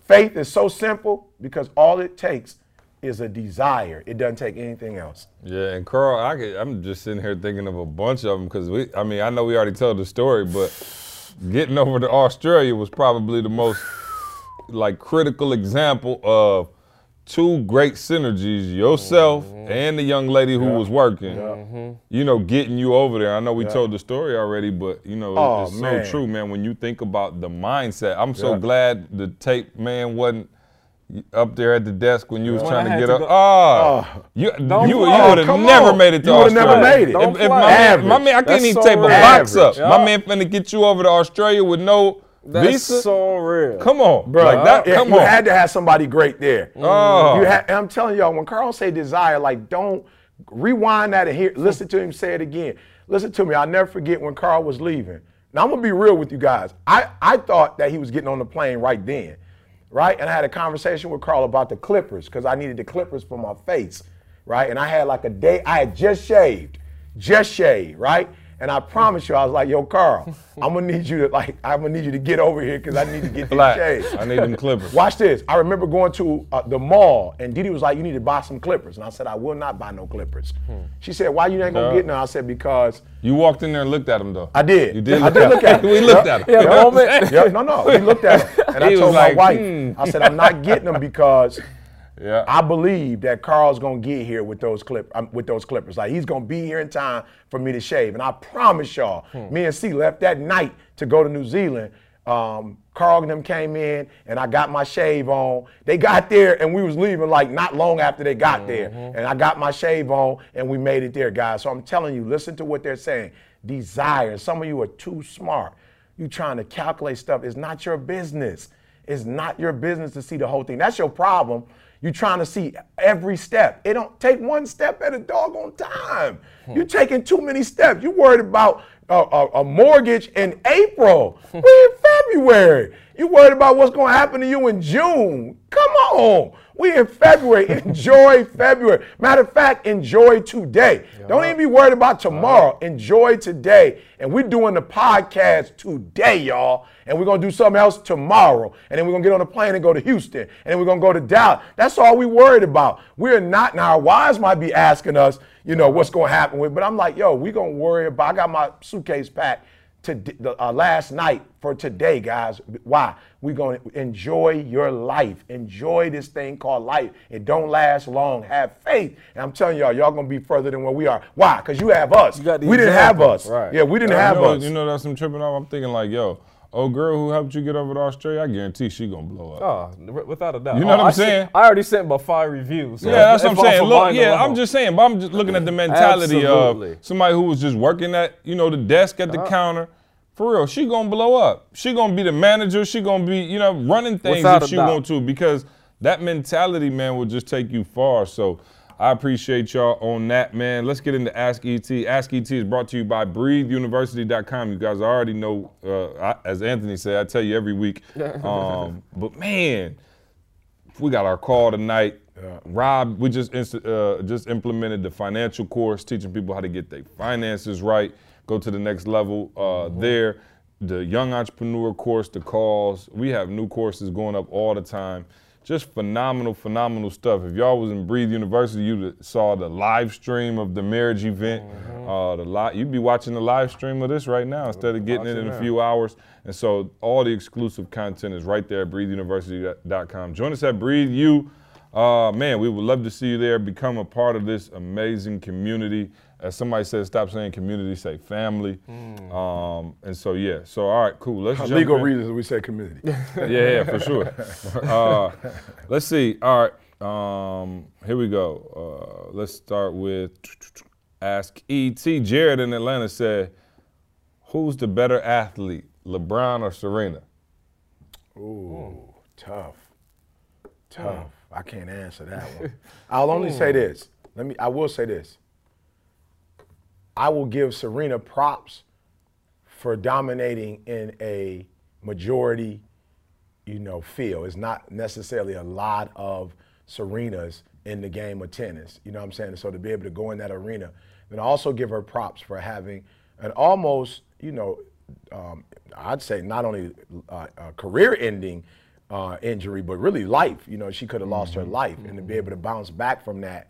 Faith is so simple because all it takes is a desire. It doesn't take anything else. Yeah, and Karl, I I'm just sitting here thinking of a bunch of them because we, I mean, I know we already told the story, but getting over to Australia was probably the most like critical example of two great synergies, yourself mm-hmm. and the young lady who was working. Mm-hmm. You know, getting you over there. I know we told the story already, but you know, Oh, it's man. so true, man. When you think about the mindset, I'm so Yeah. glad the tape man wasn't up there at the desk when you was trying to get to up. go- ah, Oh, you, you, you would have never on. made it to You would've never Australia. made it. If, Don't if my, man, my man, I can't That's even so tape a box up. My man finna get you over to Australia with no That's visa. so real. come on, Bro, like that. yeah, come you on. had to have somebody great there. Mm. Oh. You had, I'm telling y'all, when Karl say desire, like don't rewind that and hear, listen to him say it again. Listen to me. I'll never forget when Karl was leaving. Now I'm gonna be real with you guys. I, I thought that he was getting on the plane right then, right? And I had a conversation with Karl about the clippers because I needed the clippers for my face, right? And I had like a day. I had just shaved, just shaved, right? And I promise you, I was like, "Yo, Karl, I'm gonna need you to like, I'm gonna need you to get over here because I need to get these Black. shaved." I need them clippers. Watch this. I remember going to uh, the mall, and Didi was like, "You need to buy some clippers," and I said, "I will not buy no clippers." She said, "Why you ain't gonna Yeah. get none?" I said, "Because You walked in there and looked at him though. I did. You did. I Look did at look at him. [laughs] we looked Yep. at him. Yeah, [laughs] moment. yeah, no, no. He looked at him, and I told was my wife, hmm. I said, "I'm not getting them because." Yeah. I believe that Karl's gonna get here with those clip um, with those clippers. Like he's gonna be here in time for me to shave. And I promise y'all, me and C left that night to go to New Zealand. Um, Karl and them came in, and I got my shave on. They got there, and we was leaving like not long after they got there. And I got my shave on, and we made it there, guys. So I'm telling you, listen to what they're saying. Desire. Some of you are too smart. You trying to calculate stuff. It's not your business. It's not your business to see the whole thing. That's your problem. You're trying to see every step. It don't take one step at a doggone time. You're hmm. taking too many steps. You worried about a, a, a mortgage in April. [laughs] We're in February. You worried about what's going to happen to you in June? Come on. We in February. Enjoy [laughs] February. Matter of fact, enjoy today. Don't even be worried about tomorrow. Enjoy today. And we're doing the podcast today, y'all. And we're gonna do something else tomorrow. And then we're gonna get on a plane and go to Houston. And then we're gonna go to Dallas. That's all we worried about. We're not now. Our wives might be asking us, you know, what's gonna happen with. But I'm like, yo, we gonna worry about. I got my suitcase packed to the uh, last night for today, guys. Why? We're going to enjoy your life. Enjoy this thing called life. It don't last long. Have faith. And I'm telling y'all, y'all going to be further than where we are. Why? Because you have us. You we didn't have us. right. Yeah, we didn't have know, us. you know that's some tripping off. I'm thinking like, yo, old girl who helped you get over to Australia, I guarantee she gonna blow up. Oh, without a doubt. You know Oh, what I'm I sent- saying? I already sent my five reviews. so Yeah, that's what I'm saying. Look, yeah, I'm just saying, but I'm just looking at the mentality Absolutely. of somebody who was just working at, you know, the desk at the Uh-huh. counter. For real, she gonna blow up. She gonna be the manager. She gonna be, you know, running things Without if she doubt. want to because that mentality, man, will just take you far. So I appreciate y'all on that, man. Let's get into Ask ET. Ask ET is brought to you by BreatheUniversity.com. You guys already know, uh, I, as Anthony said, I tell you every week. [laughs] Um, but man, we got our call tonight. Rob, we just uh, just implemented the financial course, teaching people how to get their finances right, go to the next level uh, there. The young entrepreneur course, the calls. We have new courses going up all the time. Just phenomenal, phenomenal stuff. If y'all was in Breathe University, you saw the live stream of the marriage event. Uh, the li- you'd be watching the live stream of this right now instead of getting it in a few hours. And so all the exclusive content is right there at breatheuniversity.com. Join us at Breathe U. Uh, man, we would love to see you there. Become a part of this amazing community. As somebody said, stop saying community, say family. Um, and so, yeah. So, all right, cool. Let's legal in. reasons, we say community. [laughs] Yeah, yeah, for sure. [laughs] uh, let's see. All right. Um, here we go. Uh, let's start with Ask ET. Jared in Atlanta said, Who's the better athlete, LeBron or Serena? Ooh, tough. Tough. I can't answer that one. I'll [laughs] only say this. Let me I will say this. I will give Serena props for dominating in a majority, you know, field. It's not necessarily a lot of Serenas in the game of tennis. You know what I'm saying? So to be able to go in that arena, then I also give her props for having an almost, you know, um, I'd say not only uh, a career-ending uh, injury, but really life. You know, she could have lost her life, and to be able to bounce back from that,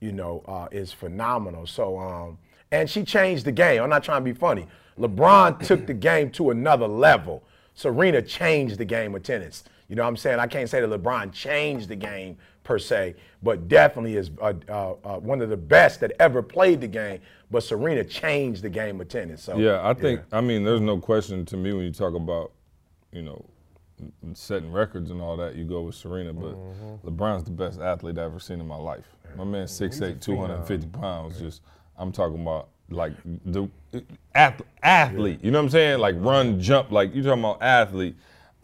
you know, uh, is phenomenal. So, um, and she changed the game. I'm not trying to be funny. LeBron took the game to another level. Serena changed the game of tennis. You know what I'm saying? I can't say that LeBron changed the game per se, but definitely is uh, uh, uh, one of the best that ever played the game. But Serena changed the game of tennis. So Yeah, I think, I mean, there's no question to me when you talk about, you know, setting records and all that, you go with Serena, but LeBron's the best athlete I've ever seen in my life. My man, 6'8, 250 pounds, just, I'm talking about like the ath- athlete, you know what I'm saying? Like run, jump, like you talking about athlete.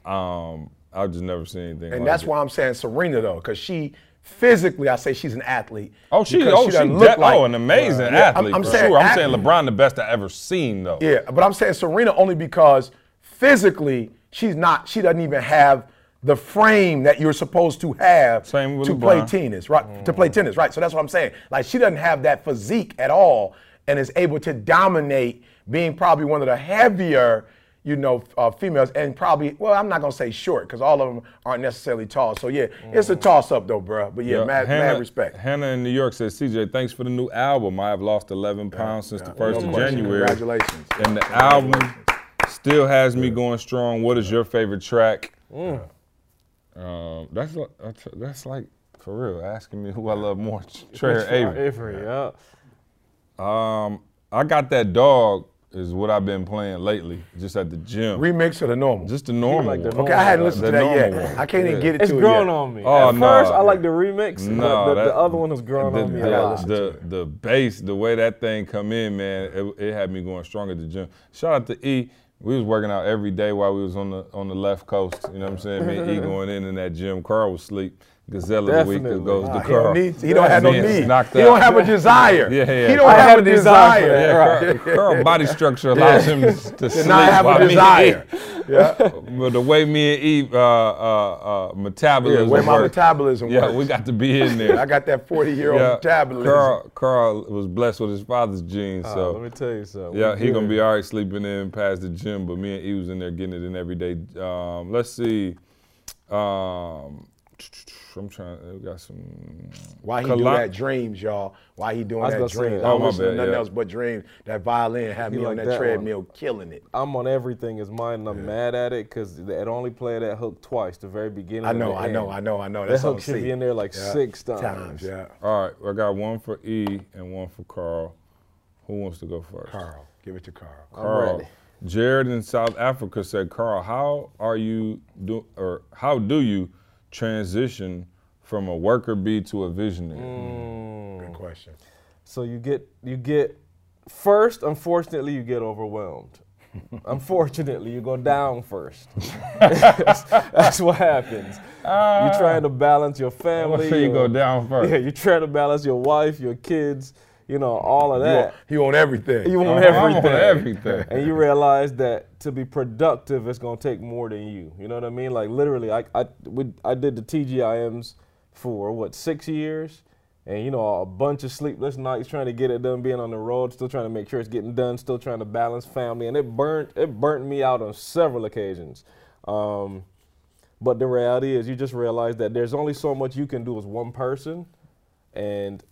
Um, I've just never seen anything And like that's it. why I'm saying Serena though, because she physically, I say she's an athlete. Oh, she, oh, she, de- look like- oh, an amazing Yeah, I'm- athlete. I'm saying sure. I'm saying. LeBron the best I ever seen though. Yeah, but I'm saying Serena only because physically she's not. She doesn't even have the frame that you're supposed to have Same with to play tennis, right? To play tennis, right? So that's what I'm saying. Like she doesn't have that physique at all, and is able to dominate, being probably one of the heavier. You know, uh, females, and probably, well, I'm not gonna say short because all of them aren't necessarily tall. So, yeah, it's a toss up though, bro. But yeah, mad, Hannah, mad respect. Hannah in New York says, CJ, thanks for the new album. I have lost 11 pounds since the first No of question. January. Congratulations. And the album still has me going strong. What is your favorite track? Um, that's that's that's like for real asking me [laughs] who I love more, [laughs] Trey or Avery. Avery, yeah. Um, I got that dog is what I've been playing lately, just at the gym. Remix or the normal? just the normal like the one. okay, I hadn't listened The to that yet. one. I can't even get it It's to it grown yet. on me. Oh, At no. first, I like the remix, No, but the, that- the other one has grown the, on me the, a lot. The, the bass, the way that thing come in, man, it, it had me going strong at the gym. Shout out to E. We was working out every day while we was on the on the left coast. You know what I'm saying? Me and E going [laughs] in in that gym. Karl was asleep. Gazelle of the week Definitely. goes to He Karl. don't. He don't have no need. He don't have a desire. Yeah, yeah. He don't I have, a desire desire. that. Yeah, Karl, [laughs] Karl body structure allows him to, to To sleep not have a desire. [laughs] Yeah. But the way me and Eve uh, uh, uh, Yeah, metabolism where my work, metabolism yeah, works. we got to be in there. [laughs] I got that 40 year old yeah, metabolism. Karl, Karl was blessed with his father's genes, Uh, so let me tell you something. yeah, he gonna be all right sleeping in past the gym. But me and E was in there getting it in every day. Um, let's see. Um, I'm trying. Uh, we got some. Why he Col- do that dreams, y'all? Why he doing I that gonna dreams? that. I Oh, don't my listen to bad, nothing yeah. else but dreams. That violin had He me on like that, that one. treadmill killing it. I'm on everything is mine, and I'm mad at it because it only played that hook twice, the very beginning. I and know, the I know, end. I know, I know. That hook on should be in there like Yeah. six times. Yeah. All right, I got one for E and one for Karl. Who wants to go first? Karl, give it to Karl. Karl. ready. Jared in South Africa said, Karl, how are you do or how do you transition from a worker bee to a visionary? Mm. Good question. So you get you get first. Unfortunately, you get overwhelmed. [laughs] unfortunately, you go down first. that's, [laughs] that's what happens. you're ah. trying to balance your I'm family. gonna say you go down [laughs] first. Yeah, you're trying to balance your wife, your kids, you know, all of want, that. he want everything. You want on everything. everything. and you realize that to be productive, it's gonna take more than you. You know what I mean? Like literally, I I we, I did the TGIMs for what six years, and you know a bunch of sleepless nights trying to get it done, being on the road, still trying to make sure it's getting done, still trying to balance family, and it burnt it burnt me out on several occasions. Um, but the reality is, you just realize that there's only so much you can do as one person, and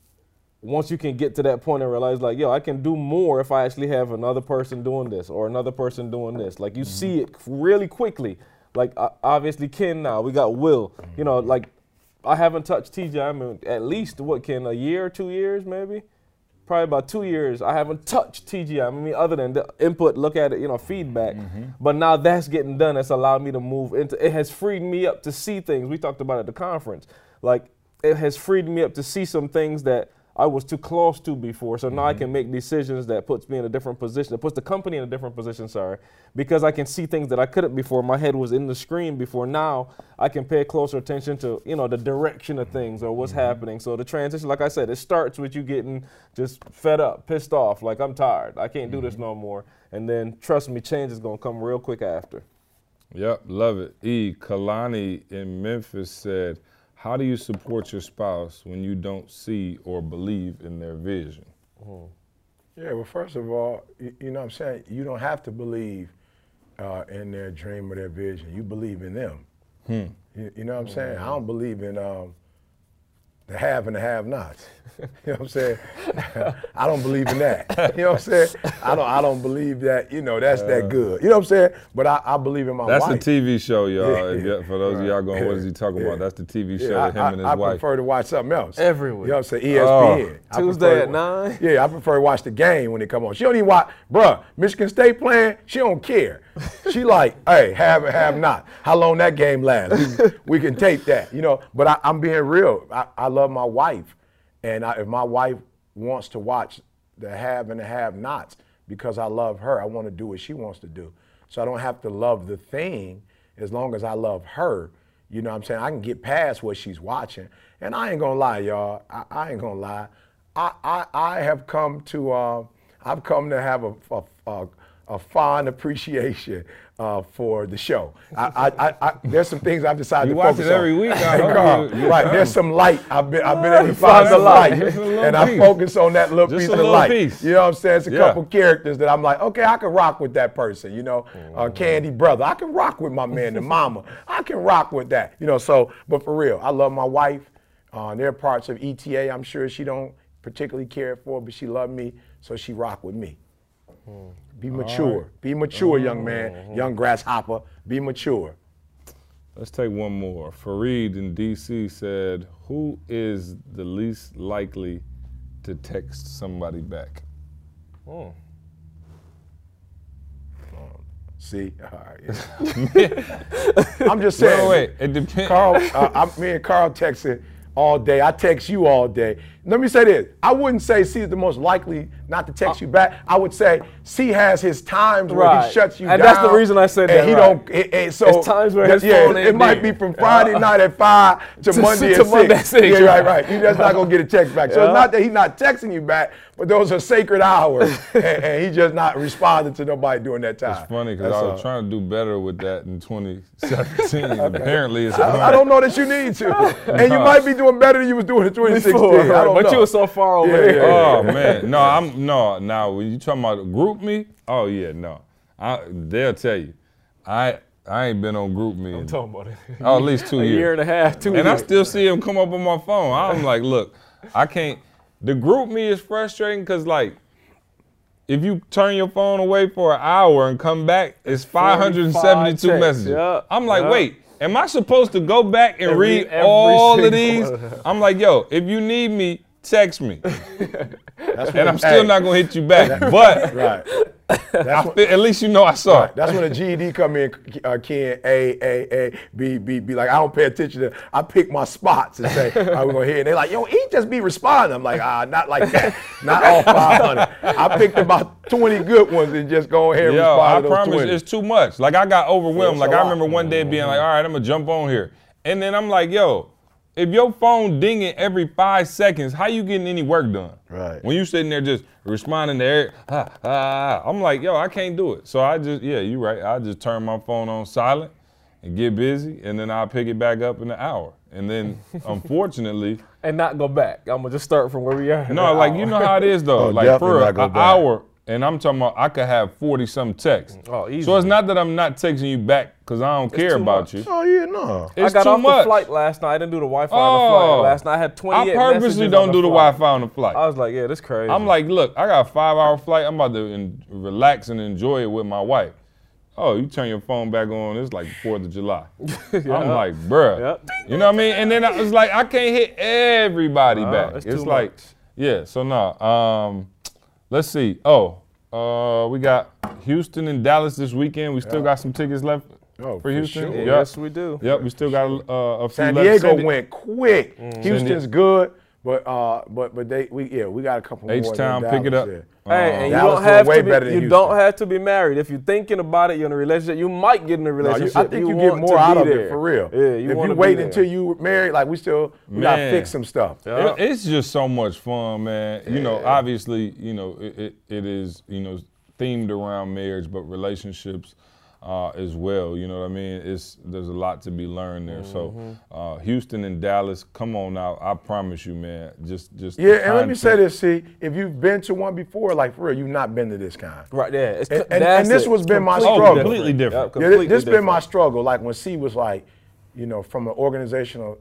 once you can get to that point and realize like yo i can do more if i actually have another person doing this or another person doing this. Like you see it really quickly. Like uh, obviously ken now we got will. You know like i haven't touched tj i mean at least what ken a year or two years maybe? Probably about two years. I haven't touched tgi i mean other than the input look at it you know feedback. But now that's getting done. It's allowed me to move into it has freed me up to see things. We talked about at the conference. Like it has freed me up to see some things that I was too close to before. So now I mm-hmm. can make decisions that puts me in a different position, that puts the company in a different position, sorry, because I can see things that I couldn't before. My head was in the screen before. Now I can pay closer attention to, you know, the direction of things or what's mm-hmm. happening. So the transition, like I said, it starts with you getting just fed up, pissed off, like I'm tired. I can't do this mm-hmm. no more. And then trust me, change is gonna come real quick after. Yep, love it. E. Kalani in Memphis said, How do you support your spouse when you don't see or believe in their vision? Yeah, well, first of all, you, you know what I'm saying? You don't have to believe uh, in their dream or their vision. You believe in them. You, you know what I'm saying? I don't believe in um, the have and the have nots. [laughs] you know what I'm saying? [laughs] I don't believe in that. [laughs] You know what I'm saying? I don't I don't believe that, you know, that's that uh. good. You know what I'm saying? But I, I believe in my wife. That's wife. the TV show, y'all. Yeah, For those of y'all going, what is he talking Yeah. about? That's the TV show Yeah, with him I, and his I, I prefer to watch something else. Every You week. know what I'm saying? Oh. ESPN. I Tuesday prefer at nine? Yeah, I prefer to watch the game when they come on. She don't even watch, bruh, Michigan State playing, she don't care. [laughs] She like, hey, have have not. How long that game lasts? [laughs] We, can tape that, you know. But I, I'm being real. I, I love my wife. And I, if my wife wants to watch the have and the have nots because I love her, I want to do what she wants to do. So I don't have to love the thing as long as I love her. You know what I'm saying? I can get past what she's watching. And I ain't gonna lie, y'all. I, I ain't gonna lie. I, I, I have come to uh, I've come to have a, a, a, a fond appreciation uh, for the show. I, I, I, there's some things I've decided You to watch focus it every on. week, I Carl, you- you right, there's some light. I've been I've been able to find some the light, and I focus on that little Just piece a of light. piece. You know what I'm saying? It's a Yeah. couple characters that I'm like, okay, I can rock with that person. You know, Mm-hmm. uh, Candy brother, I can rock with my man, the [laughs] mama. I can rock with that. You know, so but for real, I love my wife. Uh, there are parts of ETA I'm sure she don't particularly care for, but she loved me, so she rock with me. Be mature. Be mature, young man, young grasshopper. Be mature. Let's take one more. Fareed in DC said, Who is the least likely to text somebody back? See, [laughs] right. yeah. [laughs] I'm just saying. Wait, wait, it depends. Karl, uh, I, me and Karl texting all day. I text you all day. Let me say this: I wouldn't say she's the most likely not to text you back. I would say C has his times where Right. he shuts you And down. that's the reason I said and that, He right. don't. It, it- so It's times where his yeah, phone it ain't might be from Friday uh, night at five to, [laughs] To- Monday to at Monday six. at six, Yeah, right, right. right. You're just not gonna get a text back. So Yeah. it's not that he's not texting you back, but those are sacred hours, [laughs] and, and he's just not responding to nobody during that time. It's funny because I was all. trying to do better with that in 2017. [laughs] Apparently, it's I, I don't know that you need to, and you might be doing better than you was doing in 2016. Before, I don't but know. you were so far away. Yeah, there. yeah, yeah. Oh man, no, I'm no. Now when you talking about GroupMe, oh yeah, no. I, they'll tell you, I I ain't been on GroupMe. in- talking about it. oh, at least two [laughs] a years. year and a half, two and I still see him come up on my phone. I'm like, look, I can't. The GroupMe is frustrating because like, if you turn your phone away for an hour and come back, it's 572 messages. yeah, I'm like, yeah. wait. Am I supposed to go back and And read every all of [laughs] these? one of them. I'm like, yo, if you need me, text me. [laughs] That's And I'm still hey, not gonna hit you back. [laughs] But right. That's when, feel, at least you know I saw it. That's when the GED come in, uh, Ken, A, A, A, B, B, B. Like, I don't pay attention to, I pick my spots and say, [laughs] all right, we're going to hit. And they're like, yo, he just be responding. I'm like, ah, not like that. Not all 500. I picked about 20 good ones and just go ahead and Yo, respond I to promise 20. it's too much. Like I got overwhelmed. It's like I remember one day being like, all right, I'm gonna jump on here. And then I'm like, yo, if your phone dinging every five seconds, how you getting any work done? Right. When you sitting there just responding to every, ah, ah, ah, I'm like, yo, I can't do it. So I just, yeah, you right. I just turn my phone on silent and get busy, and then I'll pick it back up in an hour. And then, [laughs] unfortunately, and not go back. I'm gonna just start from where we are. no, like you know how it is though. Oh, like for not an go back. hour, and I'm talking about I could have forty some texts. Oh, easy. So it's not that I'm not texting you back because I don't care about much. you. Oh, yeah, no. It's I got too off much. the flight last night. I didn't do the Wi-Fi on the Oh. flight last night. I had twenty. I purposely don't on do the flight. Wi-Fi on the flight. I was like, yeah, this crazy. I'm like, look, I got a five hour flight. I'm about to en- relax and enjoy it with my wife. Oh, you turn your phone back on. It's like Fourth of July. [laughs] I'm like, bruh. Yep. You know what I mean? And then I was like, I can't hit everybody Nah, back. it's It's, too like, much. yeah. So no. Um, let's see. Oh, uh, we got Houston and Dallas this weekend. We still got some tickets left Oh, for for Houston. sure. Yep. yes, we do. Yep. We still got uh, a few San left. Diego San Di- went quick. Mm. Houston's good, but uh, but but they we yeah we got a couple more. H-Town, pick it up. Dallas, yeah. Hey, oh. and you don't have way to be, you Houston. don't have to be married. If you're thinking about it, you're in a relationship. You might get in a No, you- relationship. I think you, want get more out of there. it for real. Yeah, you if want you to wait until you married, like we still we gotta fix some stuff. Yeah. It- It's just so much fun, man. You know, obviously, you know, it, it, it is, you know, themed around marriage, but relationships uh, as well. You know what I mean? It's there's a lot to be learned there. So, uh, Houston and Dallas, come on out. I promise you, man. Just, just Yeah, and let me say this. See, if you've been to one before, like for real, you've not been to this kind. Right there. It's, And- and- and this was been my Completely struggle. Completely different. Yep, Yeah, completely this been my struggle. Like when C was like, you know, from an organizational,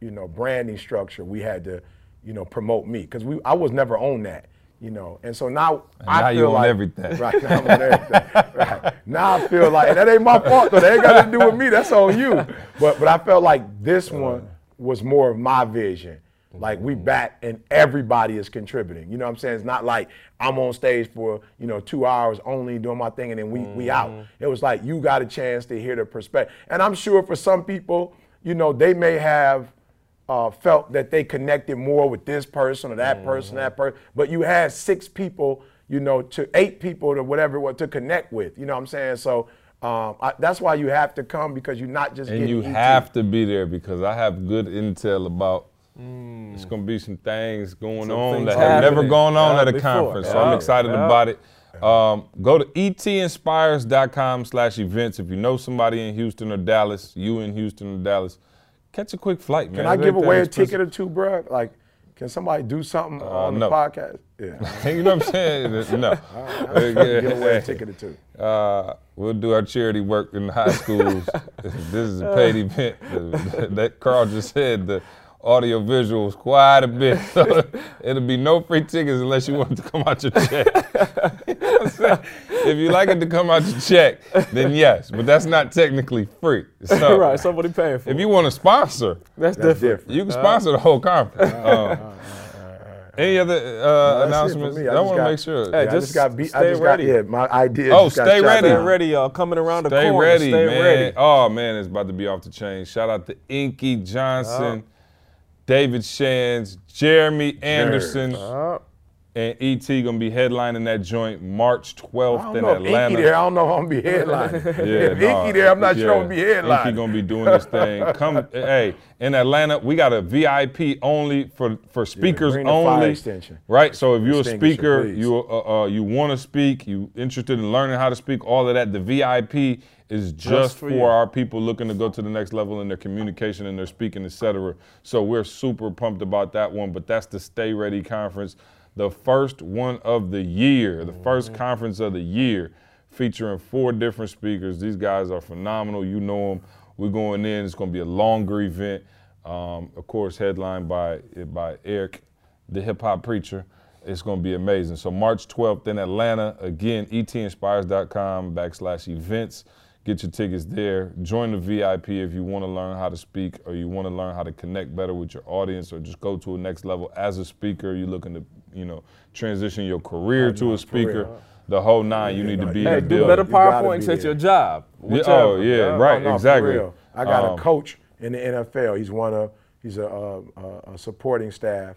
you know, branding structure, we had to, you know, promote me because we I was never on that, you know, and so now I now feel like everything. [laughs] Right now I'm on everything. right. Now I feel like and that ain't my fault though. That ain't got nothing to do with me. That's on you. But but I felt like this one was more of my vision. Like we back and everybody is contributing. You know what I'm saying? It's not like I'm on stage for, you know, two hours only doing my thing and then we, we out. It was like you got a chance to hear the perspective. And I'm sure for some people, you know, they may have uh, felt that they connected more with this person or that person, that person. But you had six people, you know, to eight people to whatever it was to connect with. You know what I'm saying? So um, I, that's why you have to come because you're not just And getting you ET. have to be there because I have good intel about. It's gonna be some things going Some on things that have never gone on Yeah, at a before. conference, so I'm excited Yeah. about it. Um, go to etinspires.com slash events. If you know somebody in Houston or Dallas, you in Houston or Dallas, catch a quick flight, man. Can I give away a ticket or two, bro? Like, can somebody do something on the podcast? [laughs] Yeah. you know what I'm saying? [laughs] No. Give away a ticket or two. Uh, we'll do our charity work in the high schools. [laughs] this is a paid event. That Karl just said the audio visuals quite a bit. So it'll be no free tickets unless you want to come out your check. You know what I'm saying? If you like it to come out your check, then yes, but that's not technically free. So [laughs] right, somebody paying for if it. you want to sponsor, That's, That's different. different. you can sponsor the whole conference. Um, any other uh, that's announcements? I, I just want to got- make sure. Hey, Yeah, I just just got beat. I stay just ready. got yeah. My idea. Oh, just stay shot ready. Stay ready, y'all. Coming around the Stay corner. ready, Stay man. ready. Oh man, it's about to be off the chain. Shout out to Inky Johnson, David Shands, Jeremy Anderson, Uh, and ET gonna be headlining that joint March 12th in if Atlanta. Inky there. I don't know if I'm gonna be [laughs] headlining. [laughs] if nah, Inky there, I'm not sure yeah. I'm gonna be headlining. Inky gonna be doing this thing. Come, [laughs] hey, in Atlanta, we got a VIP only for for speakers bring the fire only. extension. Right. So if you're a speaker, please. you uh, uh, you want to speak, you interested in learning how to speak, all of that. The VIP is just, for for, our people looking to go to the next level in their communication and their speaking, etc. So we're super pumped about that one. But that's the Stay Ready conference, the first one of the year, the first Mm-hmm. conference of the year, featuring four different speakers. These guys are phenomenal. You know them. We're going in. It's going to be a longer event. Um, of course, headlined by by Eric, the hip hop preacher. It's going to be amazing. So March 12th in Atlanta. Again, etinspires.com backslash events. Get your tickets there. Join the VIP if you want to learn how to speak or you want to learn how to connect better with your audience or just go to a next level as a speaker. You're looking to, you know, transition your career to a speaker. The whole nine, you need to be Hey, in do building. better You gotta PowerPoints be at your job. Yeah, oh yeah, right, No, exactly. I got Um, a coach in the NFL. He's one of he's a, uh, a, a supporting staff,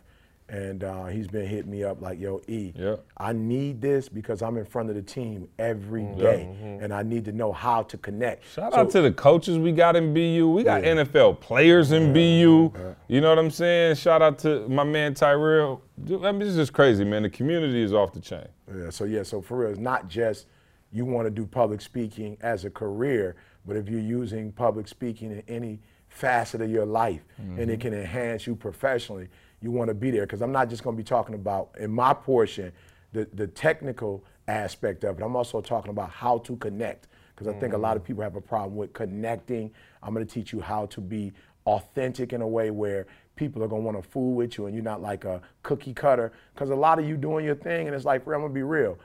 and uh, he's been hitting me up like, "Yo, E, Yeah. I need this because I'm in front of the team every day, and I need to know how to connect." Mm-hmm. Shout So- out to the coaches we got in BU. We got NFL players in BU. You know what I'm saying? Shout out to my man Tyrell. Dude, I mean, it's just crazy, man. The community is off the chain. Yeah, so yeah, so for real, it's not just you want to do public speaking as a career, but if you're using public speaking in any facet of your life and it can enhance you professionally, you want to be there. Because I'm not just going to be talking about, in my portion, the, the technical aspect of it. I'm also talking about how to connect. Because I think a lot of mm. people have a problem with connecting. I'm going to teach you how to be authentic in a way where people are going to want to fool with you and you're not like a cookie cutter. Because a lot of you doing your thing and it's like, I'm going to be real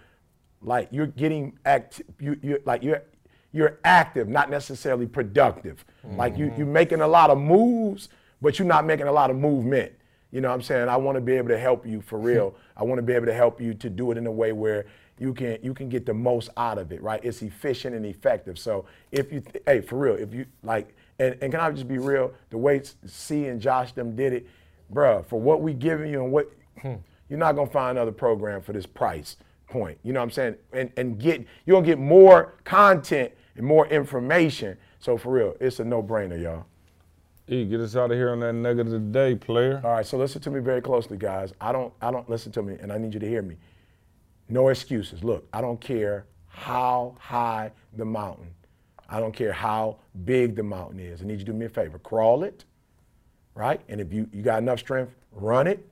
like you're getting act you you like you're you're active not necessarily productive like you mm-hmm. you're making a lot of moves but you're not making a lot of movement you know what i'm saying i want to be able to help you for real [laughs] i want to be able to help you to do it in a way where you can you can get the most out of it right it's efficient and effective so if you th- hey for real if you like and, and can i just be real the way c and josh them did it bruh for what we giving you and what hmm. you're not gonna find another program for this price point. You know what I'm saying? And and get you're gonna get more content and more information. So for real, it's a no-brainer, y'all. E, get us out of here on that nugget of the day, player. All right, so listen to me very closely, guys. I don't I don't listen to me, and I need you to hear me. No excuses. Look, I don't care how high the mountain. I don't care how big the mountain is. I need you to do me a favor. Crawl it, right? And if you, you got enough strength, run it.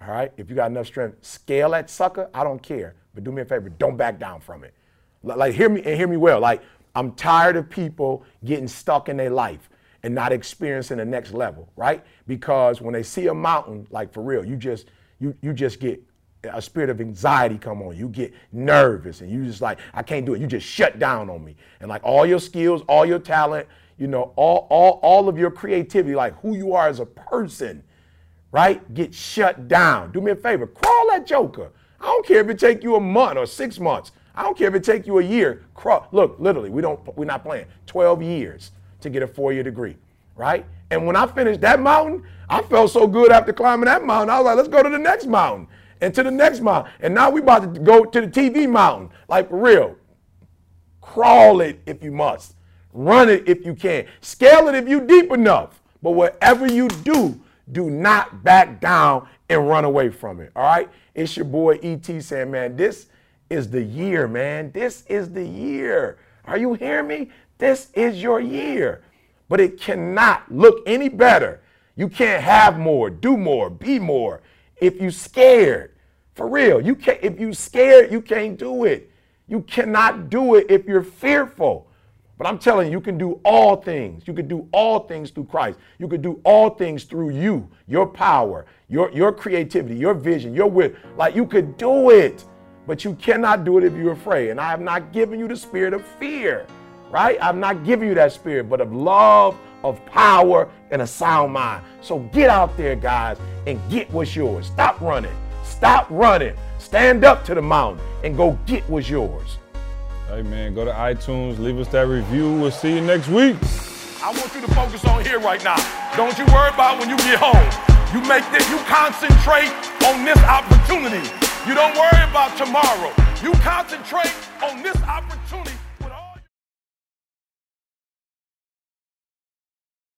All right. If you got enough strength, scale that sucker. I don't care. But do me a favor, don't back down from it. Like hear me and hear me well. Like I'm tired of people getting stuck in their life and not experiencing the next level, right? Because when they see a mountain, like for real, you just you you just get a spirit of anxiety come on. You get nervous and you just like, I can't do it. You just shut down on me. And like all your skills, all your talent, you know, all all all of your creativity, like who you are as a person, right? Get shut down. Do me a favor, crawl that joker. I don't care if it take you a month or six months. I don't care if it take you a year. Crawl. Look, literally, we don't we're not playing. 12 years to get a four-year degree, right? And when I finished that mountain, I felt so good after climbing that mountain. I was like, let's go to the next mountain and to the next mountain. And now we about to go to the TV mountain, like for real. Crawl it if you must. Run it if you can. Scale it if you deep enough. But whatever you do, do not back down and run away from it. All right? It's your boy ET saying, man, this is the year, man. This is the year. Are you hearing me? This is your year. But it cannot look any better. You can't have more, do more, be more if you scared. For real. You can't if you scared, you can't do it. You cannot do it if you're fearful. But I'm telling you, you can do all things. You can do all things through Christ. You can do all things through you, your power, your, your creativity, your vision, your will. Like you could do it, but you cannot do it if you're afraid. And I have not given you the spirit of fear, right? I'm not giving you that spirit, but of love, of power, and a sound mind. So get out there, guys, and get what's yours. Stop running. Stop running. Stand up to the mountain and go get what's yours. Hey man, go to iTunes, leave us that review. We'll see you next week. I want you to focus on here right now. Don't you worry about when you get home. You make this, you concentrate on this opportunity You don't worry about tomorrow. You concentrate on this opportunity.